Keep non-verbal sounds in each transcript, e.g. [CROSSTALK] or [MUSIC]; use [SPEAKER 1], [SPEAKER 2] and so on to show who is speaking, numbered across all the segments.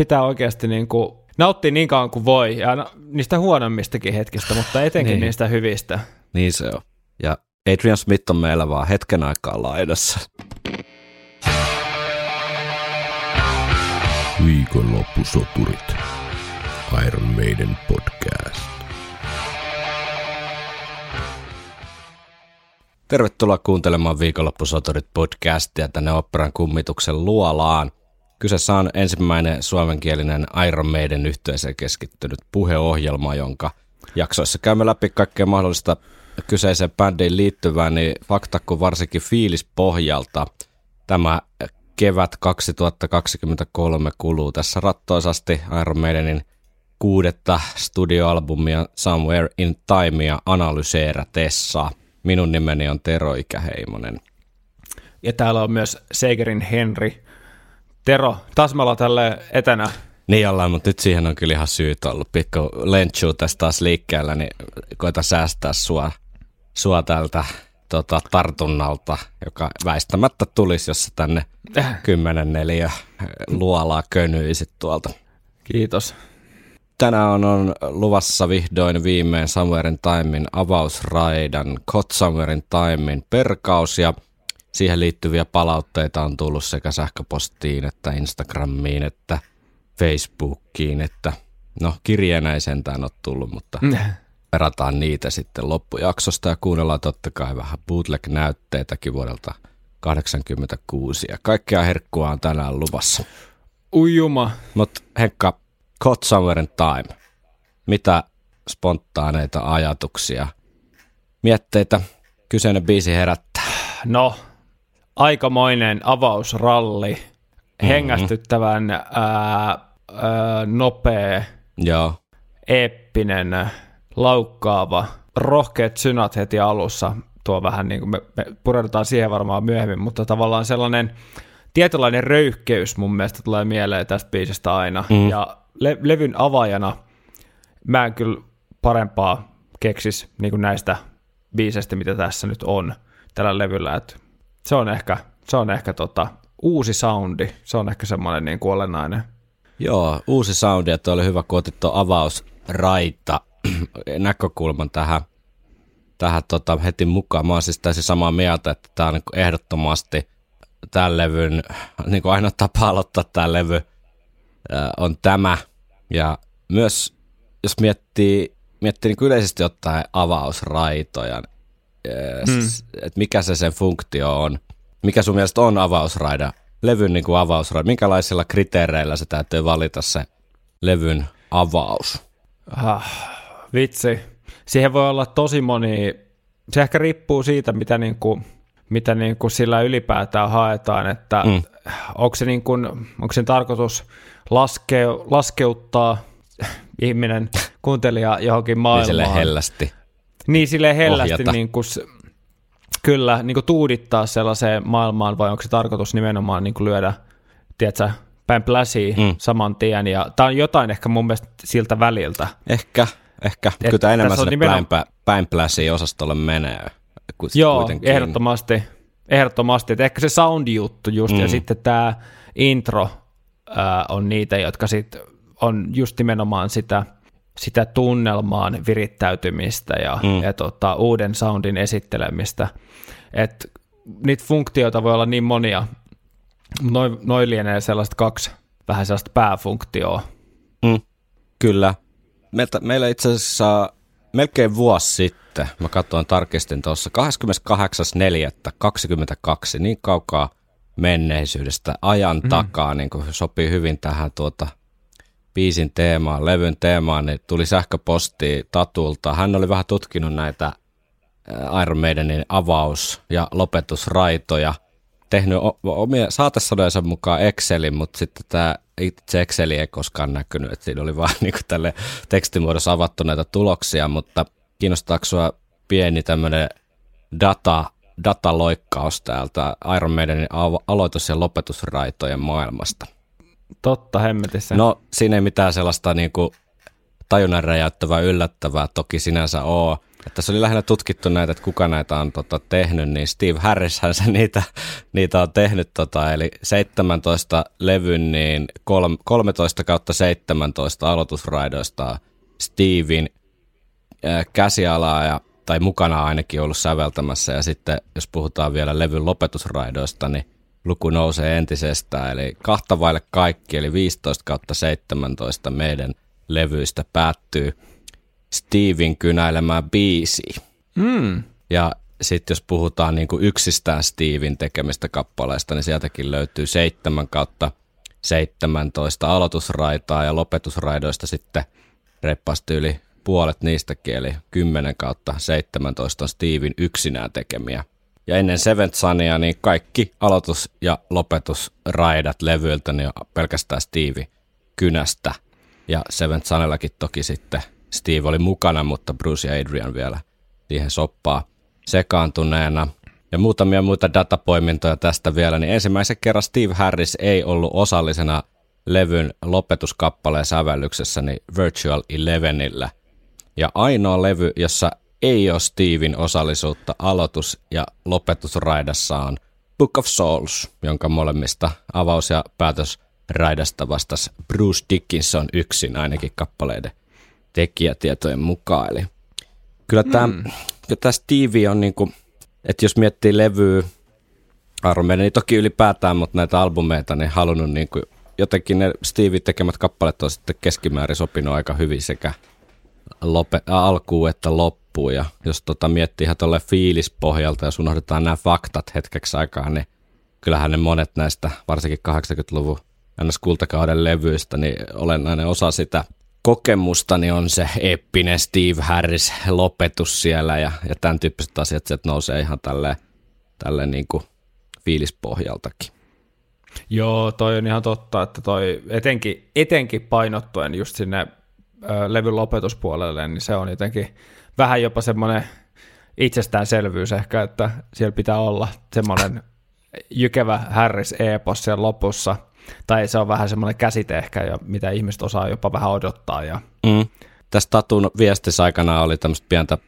[SPEAKER 1] pitää oikeasti niin kuin nauttia niin kauan kuin voi, ja no, niistä huonommistakin hetkistä, mutta etenkin niin. niistä hyvistä.
[SPEAKER 2] Niin se on. Ja Adrian Smith on meillä vaan hetken aikaa laidassa.
[SPEAKER 3] Viikonloppusoturit. Iron Maiden podcast.
[SPEAKER 2] Tervetuloa kuuntelemaan Viikonloppusoturit podcastia tänne operan kummituksen luolaan. Kyseessä on ensimmäinen suomenkielinen Iron Maiden yhteiseen keskittynyt puheohjelma, jonka jaksoissa käymme läpi kaikkea mahdollista kyseiseen bändiin liittyvää, niin fakta kuin varsinkin fiilis pohjalta tämä kevät 2023 kuluu tässä rattoisasti Iron Maidenin kuudetta studioalbumia Somewhere in Timea analyseeratessa. Minun nimeni on Tero Ikäheimonen.
[SPEAKER 1] Ja täällä on myös Segerin Henri. Tero, taas me ollaan tälle etänä.
[SPEAKER 2] Niin ollaan, mutta nyt siihen on kyllä ihan syyt ollut. Pikku lentsu tässä taas liikkeellä, niin koita säästää sua, sua tältä tota, tartunnalta, joka väistämättä tulisi, jos sä tänne 10 neljä luolaa könyisit tuolta.
[SPEAKER 1] Kiitos.
[SPEAKER 2] Tänään on, on luvassa vihdoin viimein Somewhere in Timein avausraidan Cot Somewhere in Timein perkaus ja siihen liittyviä palautteita on tullut sekä sähköpostiin että Instagramiin että Facebookiin, että no kirjeenä ei sentään ole tullut, mutta perataan niitä sitten loppujaksosta ja kuunnellaan totta kai vähän bootleg-näytteitäkin vuodelta 86 ja kaikkea herkkua on tänään luvassa.
[SPEAKER 1] Ujuma.
[SPEAKER 2] Mutta Henkka, Caught Somewhere in Time. Mitä spontaaneita ajatuksia, mietteitä kyseinen biisi herättää?
[SPEAKER 1] No, aikamoinen avausralli, mm-hmm. hengästyttävän ää, ää, nopea,
[SPEAKER 2] Joo.
[SPEAKER 1] eeppinen, laukkaava, rohkeat synat heti alussa. Tuo vähän niin kuin me, me pureudutaan siihen varmaan myöhemmin, mutta tavallaan sellainen tietynlainen röyhkeys mun mielestä tulee mieleen tästä biisistä aina. Mm. Ja le- levyn avaajana mä en kyllä parempaa keksis niin kuin näistä biiseistä, mitä tässä nyt on tällä levyllä. Et se on ehkä, se on ehkä tota, uusi soundi, se on ehkä semmoinen niin kuin olennainen.
[SPEAKER 2] Joo, uusi soundi, että oli hyvä, kun otit tuon avausraita [CLEARS THROAT] näkökulman tähän, tähän tota, heti mukaan. Mä oon siis täysin samaa mieltä, että tämä on niin ehdottomasti tämän levyn, [CLEARS THROAT] niin kuin ainoa tapa aloittaa tämä levy äh, on tämä. Ja myös jos miettii, miettii niin yleisesti ottaen avausraitoja, äh, hmm. että mikä se sen funktio on, mikä sun mielestä on avausraida, levyn niin kuin avausraida, minkälaisilla kriteereillä se täytyy valita se levyn avaus?
[SPEAKER 1] Ah, vitsi. Siihen voi olla tosi moni, se ehkä riippuu siitä, mitä, niin kuin, mitä niin kuin sillä ylipäätään haetaan, että mm. onko, se niin kuin, onko sen tarkoitus laske, laskeuttaa ihminen, kuuntelija johonkin maailmaan. Niin
[SPEAKER 2] hellästi.
[SPEAKER 1] Niin sille hellästi niin kuin, kyllä niin kuin tuudittaa sellaiseen maailmaan, vai onko se tarkoitus nimenomaan niin kuin lyödä, tiedätkö, päin pläsiä mm. saman tien. Ja tämä on jotain ehkä mun mielestä siltä väliltä.
[SPEAKER 2] Ehkä, ehkä. Et Kyllä tämä enemmän sinne nimenomaan... päin, päin pläsiä osastolle menee.
[SPEAKER 1] Joo, kuitenkin. ehdottomasti. Ehdottomasti. Et ehkä se sound-juttu just, mm. ja sitten tämä intro äh, on niitä, jotka sitten on just nimenomaan sitä, sitä tunnelmaan virittäytymistä ja, mm. ja tota, uuden soundin esittelemistä. Et niitä funktioita voi olla niin monia, Noin noi lienee sellaista kaksi vähän sellaista pääfunktioa.
[SPEAKER 2] Mm, kyllä. Meiltä, meillä itse asiassa melkein vuosi sitten, mä katsoin tarkistin tuossa, 28.4.22, niin kaukaa menneisyydestä ajan mm. takaa, niin kuin sopii hyvin tähän tuota biisin teemaan, levyn teemaan, niin tuli sähköposti Tatulta. Hän oli vähän tutkinut näitä Iron Maidenin avaus- ja lopetusraitoja – tehnyt omia saatesanojensa mukaan Excelin, mutta sitten tämä itse Exceli ei koskaan näkynyt, että siinä oli vaan [LAUGHS] niin tälle tekstimuodossa avattu näitä tuloksia, mutta kiinnostaako sinua pieni tämmöinen data, dataloikkaus täältä Iron Maidenin aloitus- ja lopetusraitojen maailmasta?
[SPEAKER 1] Totta, hemmetissä.
[SPEAKER 2] No, siinä ei mitään sellaista niin kuin tajunnan räjäyttävää, yllättävää toki sinänsä ole. Että tässä oli lähinnä tutkittu näitä, että kuka näitä on tota, tehnyt, niin Steve Harrishän se niitä, [LAUGHS] niitä on tehnyt, tota, eli 17 levyn, niin 13 kautta 17 aloitusraidoista Steven äh, käsialaa ja, tai mukana ainakin ollut säveltämässä, ja sitten jos puhutaan vielä levyn lopetusraidoista, niin luku nousee entisestään, eli kahta vaille kaikki, eli 15 kautta 17 meidän levyistä päättyy Steven kynäilemään biisi.
[SPEAKER 1] Mm.
[SPEAKER 2] Ja sitten jos puhutaan niin kuin yksistään Steven tekemistä kappaleista, niin sieltäkin löytyy 7 kautta 17 aloitusraitaa ja lopetusraidoista sitten reippaasti yli puolet niistäkin, eli 10 kautta 17 on Steven yksinään tekemiä. Ja ennen Seventh Sunia, niin kaikki aloitus- ja lopetusraidat levyiltä niin pelkästään Steve kynästä. Ja Seventh Sunellakin toki sitten Steve oli mukana, mutta Bruce ja Adrian vielä siihen soppaa sekaantuneena. Ja muutamia muita datapoimintoja tästä vielä, niin ensimmäisen kerran Steve Harris ei ollut osallisena levyn lopetuskappaleen sävellyksessä niin Virtual Elevenillä. Ja ainoa levy, jossa ei ole Steven osallisuutta aloitus- ja lopetusraidassa on Book of Souls, jonka molemmista avaus- ja päätösraidasta vastasi Bruce Dickinson yksin ainakin kappaleiden tekijätietojen mukaan. Eli kyllä tämä, mm. tämä Stevie on niin kuin, että jos miettii levyä, armeija, niin toki ylipäätään, mutta näitä albumeita, niin halunnut niin kuin, jotenkin ne Stevie tekemät kappaleet on sitten keskimäärin sopinut aika hyvin sekä lope, alkuun että loppuun. Ja jos tota miettii ihan tuolle fiilispohjalta, jos unohdetaan nämä faktat hetkeksi aikaa, niin kyllähän ne monet näistä, varsinkin 80-luvun ns. kultakauden levyistä, niin olennainen osa sitä – kokemustani on se eppinen Steve Harris lopetus siellä ja, ja tämän tyyppiset asiat sieltä nousee ihan tälle tälle niin kuin fiilispohjaltakin.
[SPEAKER 1] Joo, toi on ihan totta, että toi etenkin, etenkin painottuen just sinne ö, levyn lopetuspuolelle, niin se on jotenkin vähän jopa semmoinen itsestäänselvyys ehkä, että siellä pitää olla semmoinen jykevä Harris-epos siellä lopussa – tai se on vähän semmoinen käsite ehkä, ja mitä ihmiset osaa jopa vähän odottaa. Ja...
[SPEAKER 2] Mm. Tässä Tatun viestissä aikana oli tämmöistä pientä,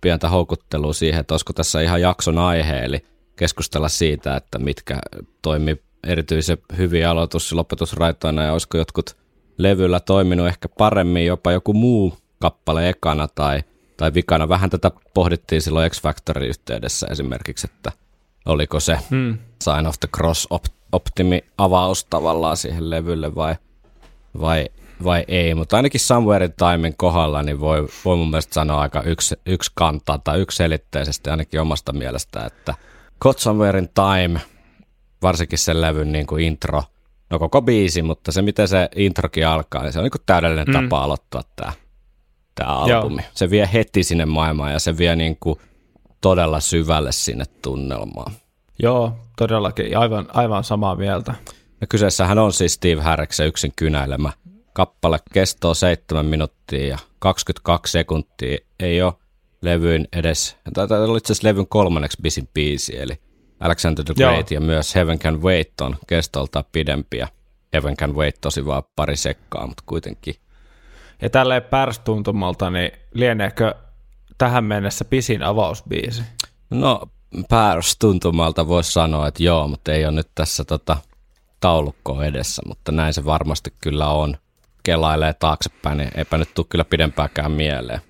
[SPEAKER 2] pientä houkuttelua siihen, että olisiko tässä ihan jakson aihe, eli keskustella siitä, että mitkä toimi erityisen hyviä aloitus- ja lopetusraitoina, ja olisiko jotkut levyllä toiminut ehkä paremmin, jopa joku muu kappale ekana tai, tai vikana. Vähän tätä pohdittiin silloin X Factorin yhteydessä esimerkiksi, että oliko se hmm. Sign of the Cross optimi-avaus tavallaan siihen levylle vai, vai, vai ei, mutta ainakin Somewhere in Timein kohdalla niin voi, voi mun mielestä sanoa aika yksi, yksi kantaa tai yksi selitteisesti ainakin omasta mielestä, että Got Somewhere in Time, varsinkin sen levyn niin kuin intro, no koko biisi, mutta se miten se introkin alkaa, niin se on niin kuin täydellinen mm. tapa aloittaa tämä, tämä albumi. Joo. Se vie heti sinne maailmaan ja se vie niin kuin todella syvälle sinne tunnelmaan.
[SPEAKER 1] Joo, todellakin. Aivan, aivan samaa mieltä.
[SPEAKER 2] Ja kyseessähän on siis Steve Harriksen yksin kynäilemä. Kappale kestoo 7 minuuttia ja 22 sekuntia. Ei ole levyn edes, tämä oli itse asiassa levyn kolmanneksi bisin biisi, eli Alexander the Great Joo. ja myös Heaven Can Wait on kestolta pidempiä. Heaven Can Wait tosi vaan pari sekkaa, mutta kuitenkin.
[SPEAKER 1] Ja tälleen pärstuntumalta, niin lieneekö tähän mennessä pisin avausbiisi?
[SPEAKER 2] No päästuntumalta voisi sanoa, että joo, mutta ei ole nyt tässä tota, taulukkoa edessä, mutta näin se varmasti kyllä on. Kelailee taaksepäin, niin eipä nyt tule kyllä pidempääkään mieleen.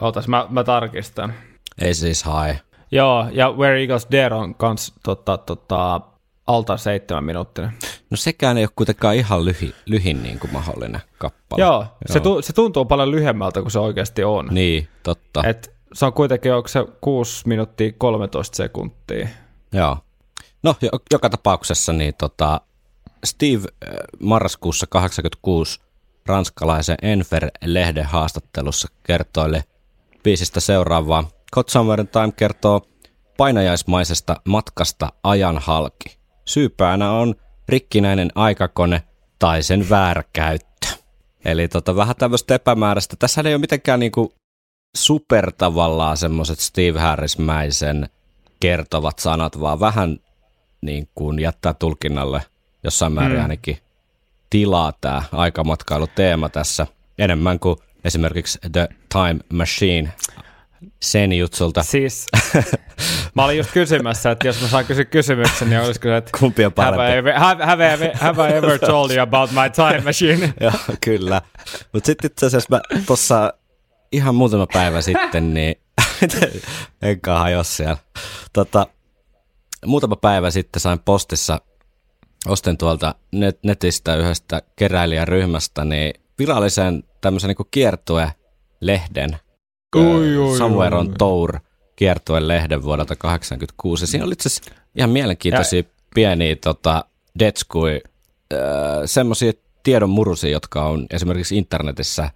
[SPEAKER 1] Ootas, mä, mä tarkistan.
[SPEAKER 2] Ei siis hae.
[SPEAKER 1] Joo, ja Where Eagles Dare on kans tota, tota, alta seitsemän minuuttinen.
[SPEAKER 2] No sekään ei ole kuitenkaan ihan lyhi, lyhin niin kuin mahdollinen kappale.
[SPEAKER 1] Joo, Joo. Se, tu, se tuntuu paljon lyhyemmältä kuin se oikeasti on.
[SPEAKER 2] Niin, totta.
[SPEAKER 1] Et se on kuitenkin, onko se 6 minuuttia 13 sekuntia?
[SPEAKER 2] Joo. No, joka tapauksessa niin tota, Steve äh, marraskuussa 86 ranskalaisen Enfer-lehden haastattelussa kertoille biisistä seuraavaa. Hot Summer Time kertoo painajaismaisesta matkasta ajan halki. Syypäänä on rikkinäinen aikakone tai sen vääräkäyttö. Eli tota, vähän tämmöistä epämääräistä. Tässä ei ole mitenkään niinku super tavallaan semmoiset Steve Harris-mäisen kertovat sanat, vaan vähän niin kuin jättää tulkinnalle jossain määrin mm. ainakin tilaa tämä aikamatkailuteema tässä enemmän kuin esimerkiksi The Time Machine sen jutsulta.
[SPEAKER 1] Siis, mä olin just kysymässä, että jos mä saan kysyä kysymyksen, niin olisiko se, että
[SPEAKER 2] Kumpi on
[SPEAKER 1] have I,
[SPEAKER 2] parempi?
[SPEAKER 1] ever, have, have, I, have I ever told you about my time machine? [LAUGHS]
[SPEAKER 2] Joo, kyllä. Mutta sitten itse asiassa mä tuossa ihan muutama päivä [LAUGHS] sitten, niin [LAUGHS] enkä hajoa siellä. Tota, muutama päivä sitten sain postissa, ostin tuolta net, netistä yhdestä keräilijäryhmästä, niin virallisen tämmöisen niin kiertue-lehden,
[SPEAKER 1] Ui, ui,
[SPEAKER 2] Somewhere
[SPEAKER 1] ui,
[SPEAKER 2] on. Tour kiertue-lehden vuodelta 1986. Ja siinä oli itse asiassa ihan mielenkiintoisia pieniä tota, detskui, äh, semmoisia tiedon murusia, jotka on esimerkiksi internetissä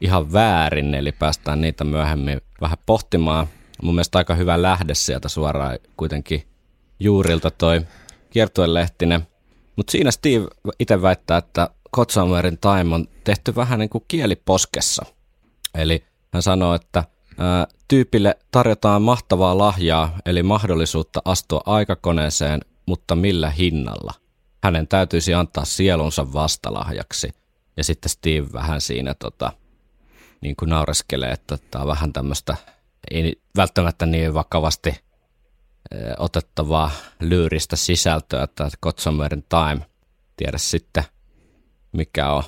[SPEAKER 2] ihan väärin, eli päästään niitä myöhemmin vähän pohtimaan. Mun mielestä aika hyvä lähde sieltä suoraan kuitenkin juurilta toi kiertuelehtinen. Mutta siinä Steve itse väittää, että Kotsamerin Time on tehty vähän niin kuin kieliposkessa. Eli hän sanoo, että tyypille tarjotaan mahtavaa lahjaa, eli mahdollisuutta astua aikakoneeseen, mutta millä hinnalla? Hänen täytyisi antaa sielunsa vastalahjaksi. Ja sitten Steve vähän siinä tota, niin kuin naureskelee, että tämä on vähän tämmöistä, ei välttämättä niin vakavasti otettavaa lyyristä sisältöä, että Kotsomerin Time, tiedä sitten mikä on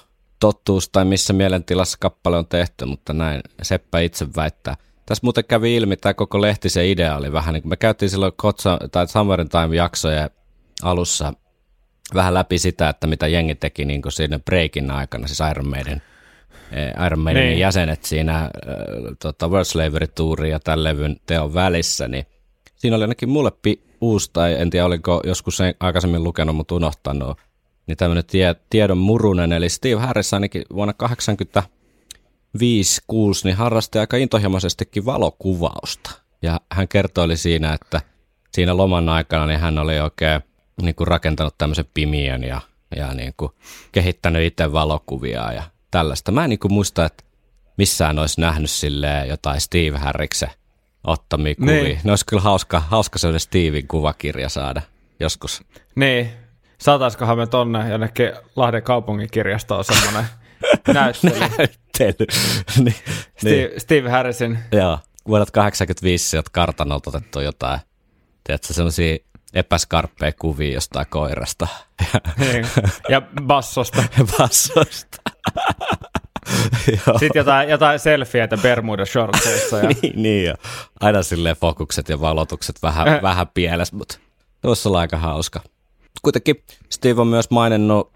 [SPEAKER 2] totuus tai missä mielentilassa kappale on tehty, mutta näin Seppä itse väittää. Tässä muuten kävi ilmi, tämä koko lehtisen idea oli vähän niin kuin me käytiin silloin Kotsa, tai Summerin Time jaksojen alussa vähän läpi sitä, että mitä jengi teki niin kuin siinä breakin aikana, siis Iron Maiden, eh, Iron Maidenin
[SPEAKER 1] Niin.
[SPEAKER 2] jäsenet siinä äh, tota World Slavery Tourin ja tämän levyn teon välissä, niin siinä oli ainakin mulle pi- uusi, tai en tiedä oliko joskus sen aikaisemmin lukenut, mutta unohtanut, niin tämmöinen tie, tiedon murunen, eli Steve Harris ainakin vuonna 85 6 niin harrasti aika intohimoisestikin valokuvausta. Ja hän kertoi siinä, että siinä loman aikana niin hän oli oikein niin kuin rakentanut tämmöisen pimiön ja, ja niin kuin kehittänyt itse valokuvia ja tällaista. Mä en niin kuin muista, että missään olisi nähnyt silleen jotain Steve Harriksen ottamia kuvia.
[SPEAKER 1] Niin.
[SPEAKER 2] Ne olisi kyllä hauska, hauska sellainen Steven kuvakirja saada joskus.
[SPEAKER 1] Niin, saataiskohan me tonne jonnekin Lahden kaupungin kirjastoon semmoinen [LAUGHS] näyttely.
[SPEAKER 2] Näyttely. [LAUGHS] niin, niin,
[SPEAKER 1] Steve, Steve Harrisin.
[SPEAKER 2] joo, vuodelta 85 sieltä kartanolta otettu jotain, tiedätkö, sellaisia epäskarppeja kuvia jostain koirasta
[SPEAKER 1] Niin. Ja bassosta. [LAUGHS]
[SPEAKER 2] bassosta.
[SPEAKER 1] Sitten jotain, jotain selfieitä Bermuda shortseissa. Ja...
[SPEAKER 2] niin, niin ja aina silleen fokukset ja valotukset vähän,
[SPEAKER 1] Äh.
[SPEAKER 2] vähän pielessä, mutta tuossa on aika hauska. Kuitenkin Steve on myös maininnut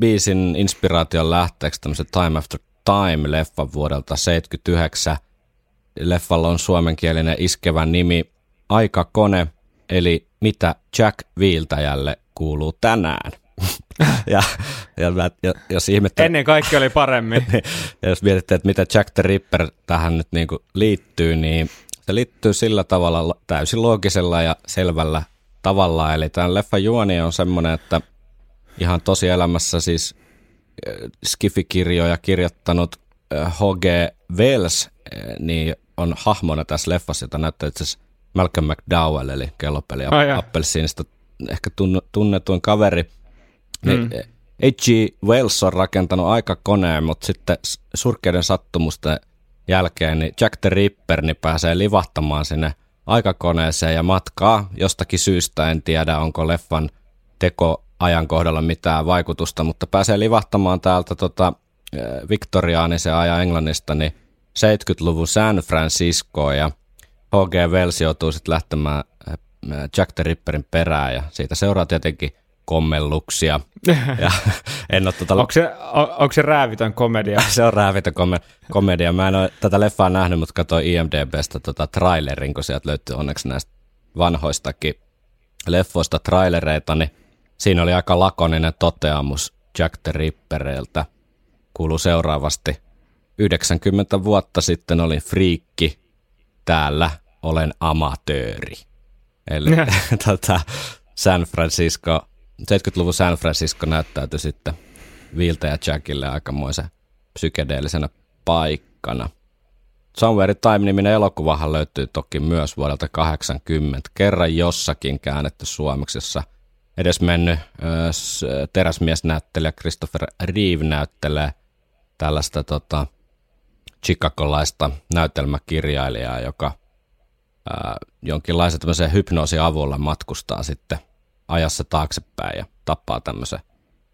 [SPEAKER 2] biisin inspiraation lähteeksi tämmöisen Time After Time-leffan vuodelta 79. Leffalla on suomenkielinen iskevä nimi Aikakone, eli mitä Jack Viiltäjälle kuuluu tänään. [LAUGHS] ja, ja, mä, ja jos ihmettelee,
[SPEAKER 1] Ennen kaikki oli paremmin. [LAUGHS]
[SPEAKER 2] ja jos mietitte, että mitä Jack the Ripper tähän nyt niin liittyy, niin se liittyy sillä tavalla täysin loogisella ja selvällä tavalla. Eli tämän leffan juoni on semmoinen, että ihan tosielämässä siis äh, Skifi-kirjoja kirjoittanut H.G. Wells äh, niin on hahmona tässä leffassa, jota näyttää itse asiassa Malcolm McDowell, eli kellopeli
[SPEAKER 1] jaa.
[SPEAKER 2] appelsiinista ehkä tunnetuin kaveri. Niin, mm. H.G. Wells on rakentanut aikakoneen, mutta sitten surkeiden sattumusten jälkeen niin Jack the Ripper niin pääsee livahtamaan sinne aikakoneeseen ja matkaa jostakin syystä. En tiedä, onko leffan teko ajankohdalla mitään vaikutusta, mutta pääsee livahtamaan täältä tota, eh, viktoriaanisen ajan Englannista niin 70-luvun San Franciscoon ja H.G. Wells joutuu sitten lähtemään eh, Jack the Ripperin perään ja siitä seuraa tietenkin kommelluksia. [LAUGHS] ja en ole tota,
[SPEAKER 1] Onko se, on, onko se räävitön komedia? [LAUGHS]
[SPEAKER 2] se on räävitön kom- komedia. Mä en ole tätä leffaa nähnyt, mutta katsoin IMDBstä tota trailerin, kun sieltä löytyy onneksi näistä vanhoistakin leffoista trailereita, niin siinä oli aika lakoninen toteamus Jack the Ripperiltä. Kuuluu seuraavasti. 90 vuotta sitten olin friikki, täällä olen amatööri. Eli [LAUGHS] tota, San Francisco, 70-luvun San Francisco näyttäytyi sitten Viltä ja Jackille aikamoisen psykedeellisenä paikkana. Somewhere Time-niminen elokuvahan löytyy toki myös vuodelta 80, kerran jossakin käännetty suomeksi, jossa edes mennyt teräsmiesnäyttelijä Christopher Reeve näyttelee tällaista tota, chicagolaista näytelmäkirjailijaa, joka ää, jonkinlaisen tämmöisen hypnoosin avulla matkustaa sitten ajassa taaksepäin ja tappaa tämmöisen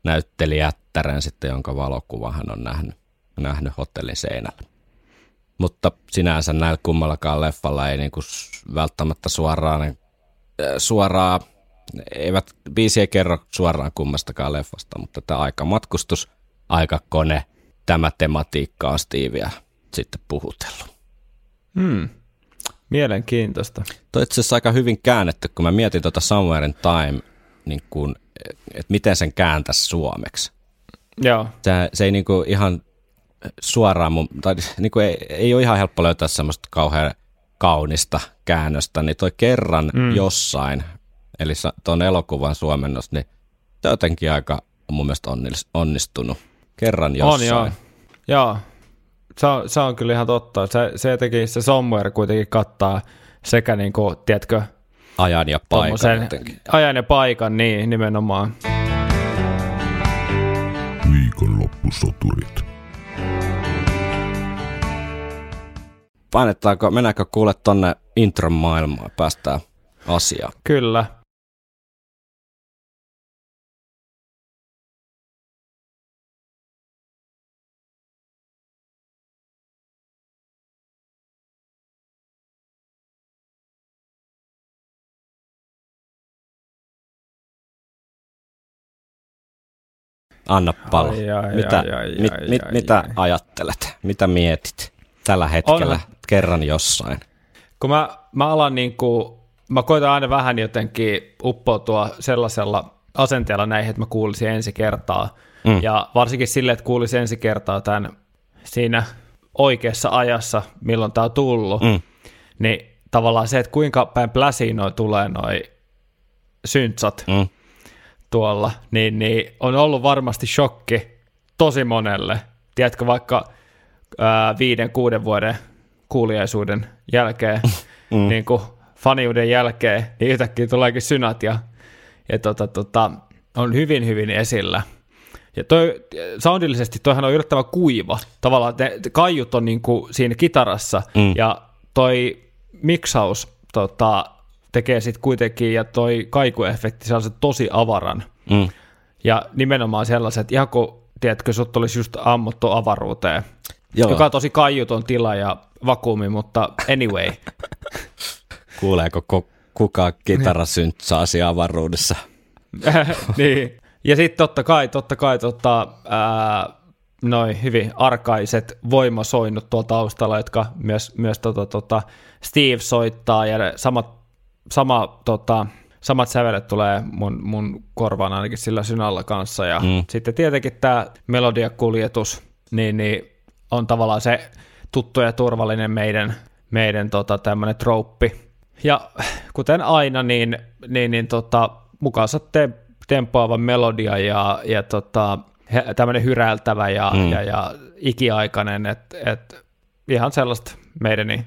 [SPEAKER 2] näyttelijättären sitten, jonka valokuva hän on nähnyt, nähnyt hotellin seinällä. Mutta sinänsä näillä kummallakaan leffalla ei niinku välttämättä suoraan, suoraan eivät, biisi ei kerro suoraan kummastakaan leffasta, mutta tämä aikamatkustus, aikakone, tämä tematiikka on Steveä sitten puhutellut.
[SPEAKER 1] Hmm. Mielenkiintoista.
[SPEAKER 2] Toi itse asiassa aika hyvin käännetty, kun mä mietin tuota Somewhere in Time, niin kun, että miten sen kääntäisi suomeksi.
[SPEAKER 1] Joo.
[SPEAKER 2] Se, se ei niin kuin ihan suoraan, mun, tai niin kuin ei, ei ole ihan helppo löytää semmoista kauhean kaunista käännöstä, niin toi kerran mm. jossain, eli tuon elokuvan suomennos, niin se on jotenkin aika mun mielestä onnistunut. Kerran jossain. On joo.
[SPEAKER 1] Joo, se on, se on kyllä ihan totta. Se, se jotenkin, se somewhere kuitenkin kattaa sekä niin kuin, tiedätkö,
[SPEAKER 2] ajan ja paikan
[SPEAKER 1] Ajan ja paikan, niin nimenomaan.
[SPEAKER 3] Viikonloppusoturit.
[SPEAKER 2] Painetaanko, mennäänkö kuule tonne intron maailmaan, päästään asiaan?
[SPEAKER 1] Kyllä.
[SPEAKER 2] Anna pallo. Ai, ai, mitä, ai, ai, mit, ai, mit, ai, mitä ai. ajattelet? Mitä mietit tällä hetkellä On. kerran jossain?
[SPEAKER 1] Kun mä, mä alan niin kuin, mä koitan aina vähän jotenkin uppoutua sellaisella asenteella näihin, että mä kuulisin ensi kertaa. Mm. Ja varsinkin sille, että kuulisin ensi kertaa tämän siinä oikeassa ajassa, milloin tämä on tullut, mm. niin tavallaan se, että kuinka päin pläsiin noi tulee noi syntsat, mm tuolla, niin, niin on ollut varmasti shokki tosi monelle. Tiedätkö, vaikka ää, viiden, kuuden vuoden kuuliaisuuden jälkeen, [LAUGHS] mm. niin kuin faniuden jälkeen, niin yhtäkkiä tuleekin synät ja, ja tota, tota, on hyvin, hyvin esillä. Ja toi, soundillisesti toihan on yllättävän kuiva. Tavallaan ne kaiut on niin kuin siinä kitarassa mm. ja toi miksaus tota, tekee sitten kuitenkin, ja toi kaikuefekti saa se tosi avaran. Mm. Ja nimenomaan sellaiset, ihan kun, tiedätkö, sut olisi just ammuttu avaruuteen, Joo. joka on tosi kaiuton tila ja vakuumi, mutta anyway. [LAUGHS]
[SPEAKER 2] Kuuleeko kuka kitarasyntsaa avaruudessa? [LAUGHS]
[SPEAKER 1] niin. Ja sitten totta kai, totta kai tota, ää, noin hyvin arkaiset voimasoinnut tuolla taustalla, jotka myös, myös tota, tota Steve soittaa ja samat sama, tota, samat sävelet tulee mun, mun korvaan ainakin sillä synalla kanssa. Ja mm. sitten tietenkin tämä melodiakuljetus niin, niin on tavallaan se tuttu ja turvallinen meidän, meidän tota, tämmöinen trouppi. Ja kuten aina, niin, niin, niin tota, mukaansa te, tempoava melodia ja, ja tota, tämmöinen hyräiltävä ja, mm. ja, ja ikiaikainen, että et, ihan sellaista meidän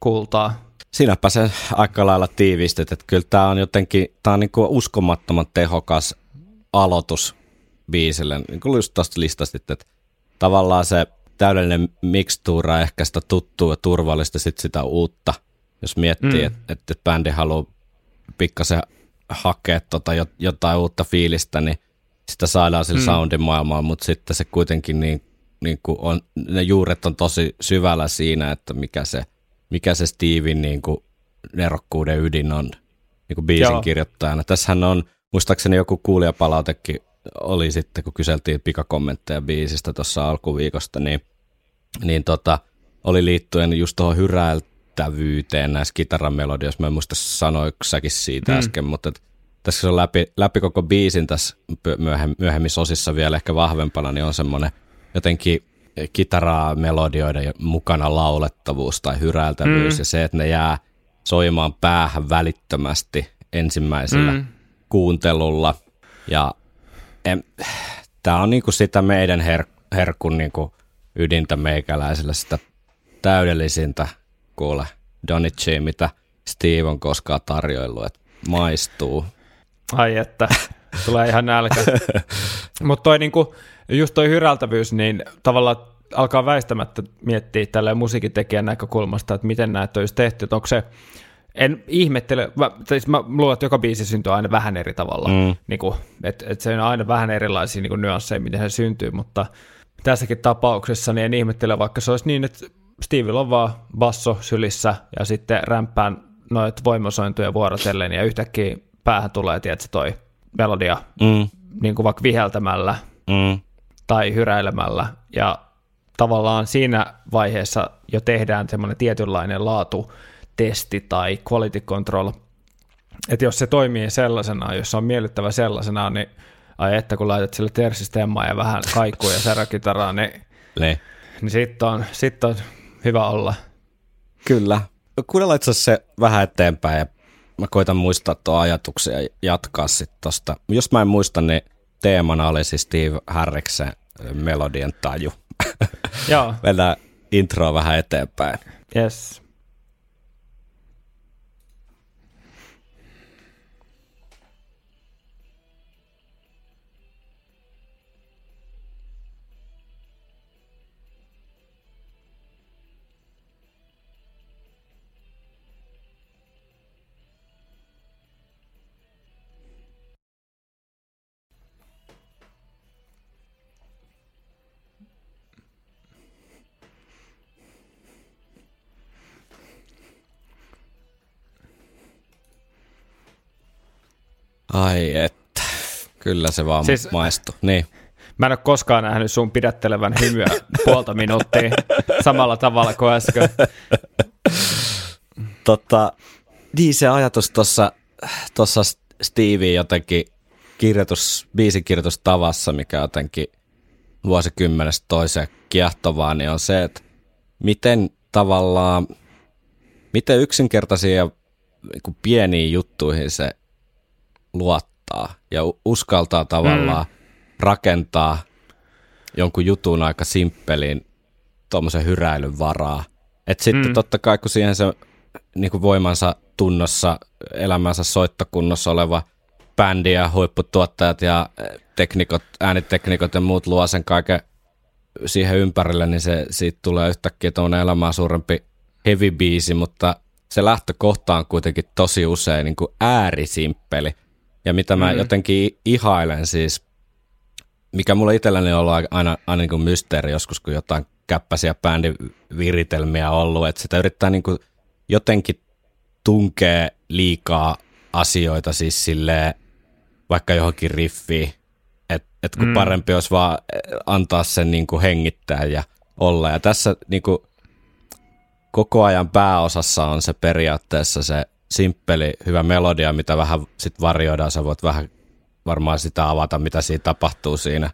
[SPEAKER 1] kultaa.
[SPEAKER 2] Sinäpä se aika lailla tiivistet, että kyllä tämä on jotenkin, tämä on niin kuin uskomattoman tehokas aloitus biisille, niin kuin just tuosta listastit, että tavallaan se täydellinen mikstuura ehkä sitä tuttua ja turvallista sitten sitä uutta, jos miettii, mm. että, että bändi haluaa pikkasen hakea tota jotain uutta fiilistä, niin sitä saadaan sillä mm. soundin maailmaan, mutta sitten se kuitenkin niin, niin kuin on, ne juuret on tosi syvällä siinä, että mikä se – mikä se Steven niin kuin nerokkuuden ydin on niin kuin biisin Joo. kirjoittajana. Tässähän on, muistaakseni joku kuulijapalautekin oli sitten, kun kyseltiin pikakommentteja biisistä tuossa alkuviikosta, niin, niin tota, oli liittyen just tuohon hyräiltävyyteen näissä kitaramelodioissa. Mä en muista sanoiko säkin siitä hmm. äsken, mutta et, tässä se on läpi, läpi koko biisin tässä myöhemmissä osissa vielä ehkä vahvempana, niin on semmoinen jotenkin kitaraa, melodioiden mukana laulettavuus tai hyräiltävyys mm. ja se, että ne jää soimaan päähän välittömästi ensimmäisellä mm. kuuntelulla. Ja tämä on niinku sitä meidän her- herkun niinku ydintä meikäläisellä, sitä täydellisintä kuule Donichi, mitä Steve on koskaan tarjoillut, että maistuu.
[SPEAKER 1] Ai että, tulee ihan nälkä. [LAUGHS] Mutta toi niinku, just toi hyrältävyys, niin tavallaan alkaa väistämättä miettiä tällä musiikitekijän näkökulmasta, että miten näitä olisi tehty, että onko se, en ihmettele, mä, siis mä luulen, että joka biisi syntyy aina vähän eri tavalla, mm. niin että et se on aina vähän erilaisia niin nyansseja, miten se syntyy, mutta tässäkin tapauksessa niin en ihmettele, vaikka se olisi niin, että Stevillä on vaan basso sylissä ja sitten rämpään noit voimasointuja vuorotellen ja yhtäkkiä päähän tulee, tiedätkö, toi melodia mm. niin kuin vaikka viheltämällä mm. Tai hyräilemällä ja tavallaan siinä vaiheessa jo tehdään semmoinen tietynlainen laatutesti tai quality control, että jos se toimii sellaisena, jos se on miellyttävä sellaisena, niin ai että kun laitat sille tersistemmaa ja vähän kaikua ja säräkitaraa, niin,
[SPEAKER 2] ne.
[SPEAKER 1] niin sitten on, sit on hyvä olla.
[SPEAKER 2] Kyllä. Kuunnellaan itse se vähän eteenpäin ja mä koitan muistaa tuon ajatuksia ja jatkaa sitten tosta. Jos mä en muista, niin teemana oli siis Steve Harriksen melodian taju.
[SPEAKER 1] Joo. [LAUGHS]
[SPEAKER 2] Mennään introa vähän eteenpäin.
[SPEAKER 1] Yes.
[SPEAKER 2] Ai että, kyllä se vaan siis, maistuu. Niin.
[SPEAKER 1] Mä en ole koskaan nähnyt sun pidättelevän hymyä puolta minuuttia samalla tavalla kuin äsken.
[SPEAKER 2] Tota, niin se ajatus tuossa tossa Stevie jotenkin kirjoitus, biisikirjoitustavassa, mikä jotenkin vuosikymmenestä toiseen kiehtovaa, niin on se, että miten tavallaan, miten yksinkertaisia ja niin pieniin juttuihin se luottaa ja uskaltaa tavallaan mm. rakentaa jonkun jutun aika simppelin tuommoisen hyräilyn varaa. Että sitten mm. totta kai, kun siihen se niin kuin voimansa tunnossa, elämänsä soittokunnossa oleva bändi ja huipputuottajat ja teknikot, ääniteknikot ja muut luo sen kaiken siihen ympärille, niin se, siitä tulee yhtäkkiä tuommoinen elämää suurempi heavy biisi, mutta se lähtökohta on kuitenkin tosi usein niin kuin äärisimppeli. Ja mitä mä mm. jotenkin ihailen siis, mikä mulla itselläni on ollut aina, aina niin kuin mysteeri joskus, kun jotain käppäisiä bändiviritelmiä ollut, että sitä yrittää niin kuin jotenkin tunkea liikaa asioita siis silleen, vaikka johonkin riffiin, että et kun mm. parempi olisi vaan antaa sen niin kuin hengittää ja olla. Ja tässä niin kuin koko ajan pääosassa on se periaatteessa se simppeli, hyvä melodia, mitä vähän sitten varjoidaan. Sä voit vähän varmaan sitä avata, mitä siinä tapahtuu siinä,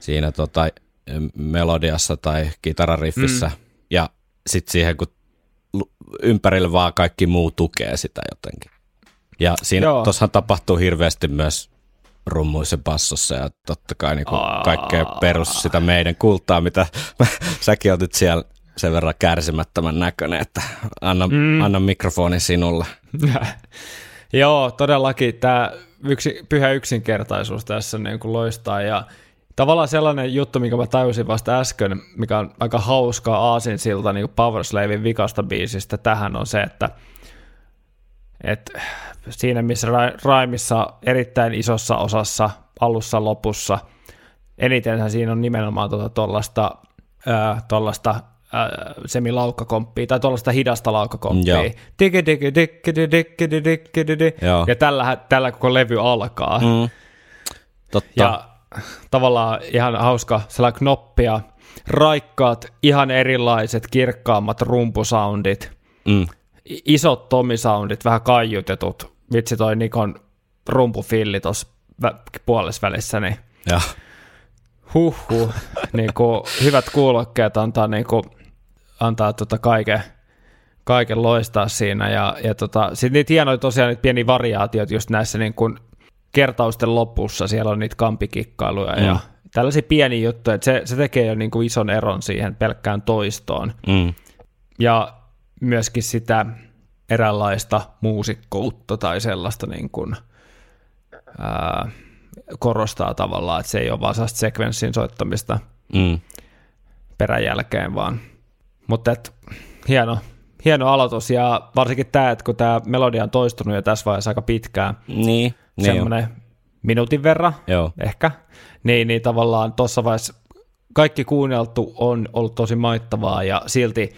[SPEAKER 2] siinä tota, melodiassa tai kitarariffissä. Mm. Ja sitten siihen, kun ympärillä vaan kaikki muu tukee sitä jotenkin. Ja siinä tuossahan tapahtuu hirveästi myös rummuissa bassossa ja totta kai niin kaikkea perus sitä meidän kultaa, mitä [LAUGHS] säkin otit siellä sen verran kärsimättömän näköinen, että anna, mm. anna mikrofoni sinulle. [LAUGHS]
[SPEAKER 1] Joo, todellakin tämä yksi, pyhä yksinkertaisuus tässä niin kuin loistaa ja tavallaan sellainen juttu, mikä mä tajusin vasta äsken, mikä on aika hauskaa aasinsilta niin Powerslavin vikasta biisistä tähän on se, että että siinä missä Raimissa erittäin isossa osassa alussa lopussa, enitenhän siinä on nimenomaan tuollaista tuollaista äh, semilaukkakomppia tai tuollaista hidasta laukkakomppia. Ja tällä, tällä koko levy alkaa. Mm.
[SPEAKER 2] Totta.
[SPEAKER 1] Ja tavallaan ihan hauska sellainen knoppia, raikkaat, ihan erilaiset, kirkkaammat rumpusoundit, mm. isot tomisoundit, vähän kaiutetut. Vitsi toi Nikon rumpufilli tuossa puolessa välissä, niin
[SPEAKER 2] ja.
[SPEAKER 1] Huhhuh, niin kuin, hyvät kuulokkeet antaa, niin kuin, antaa tota kaiken, kaiken loistaa siinä. Ja, ja tota, sitten niitä hienoja tosiaan niitä pieniä variaatioita just näissä niin kuin kertausten lopussa, siellä on niitä kampikikkailuja mm. ja tällaisia pieniä juttuja, että se, se tekee jo niin kuin ison eron siihen pelkkään toistoon.
[SPEAKER 2] Mm.
[SPEAKER 1] Ja myöskin sitä eräänlaista muusikkoutta tai sellaista niin kuin, ää, korostaa tavallaan, että se ei ole vaan sekvenssin soittamista.
[SPEAKER 2] Mm.
[SPEAKER 1] peräjälkeen vaan. Mutta et, hieno, hieno aloitus ja varsinkin tämä, että kun tämä melodia on toistunut jo tässä vaiheessa aika pitkään,
[SPEAKER 2] Niin, niin
[SPEAKER 1] semmoinen minuutin verran
[SPEAKER 2] Joo.
[SPEAKER 1] ehkä, niin, niin tavallaan tuossa vaiheessa kaikki kuunneltu on ollut tosi maittavaa ja silti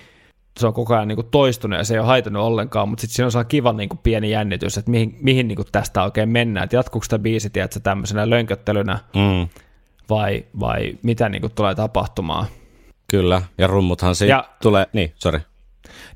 [SPEAKER 1] se on koko ajan niin kuin toistunut ja se ei ole haitannut ollenkaan, mutta sitten siinä on sellainen kiva niin kuin pieni jännitys, että mihin, mihin niin kuin tästä oikein mennään, että jatkuuko tämä biisi tiedätkö, tämmöisenä lönköttelynä
[SPEAKER 2] Mm,
[SPEAKER 1] vai, vai mitä niin kuin tulee tapahtumaan.
[SPEAKER 2] Kyllä, ja rummuthan siitä
[SPEAKER 1] Ja-
[SPEAKER 2] tulee, niin, sorry.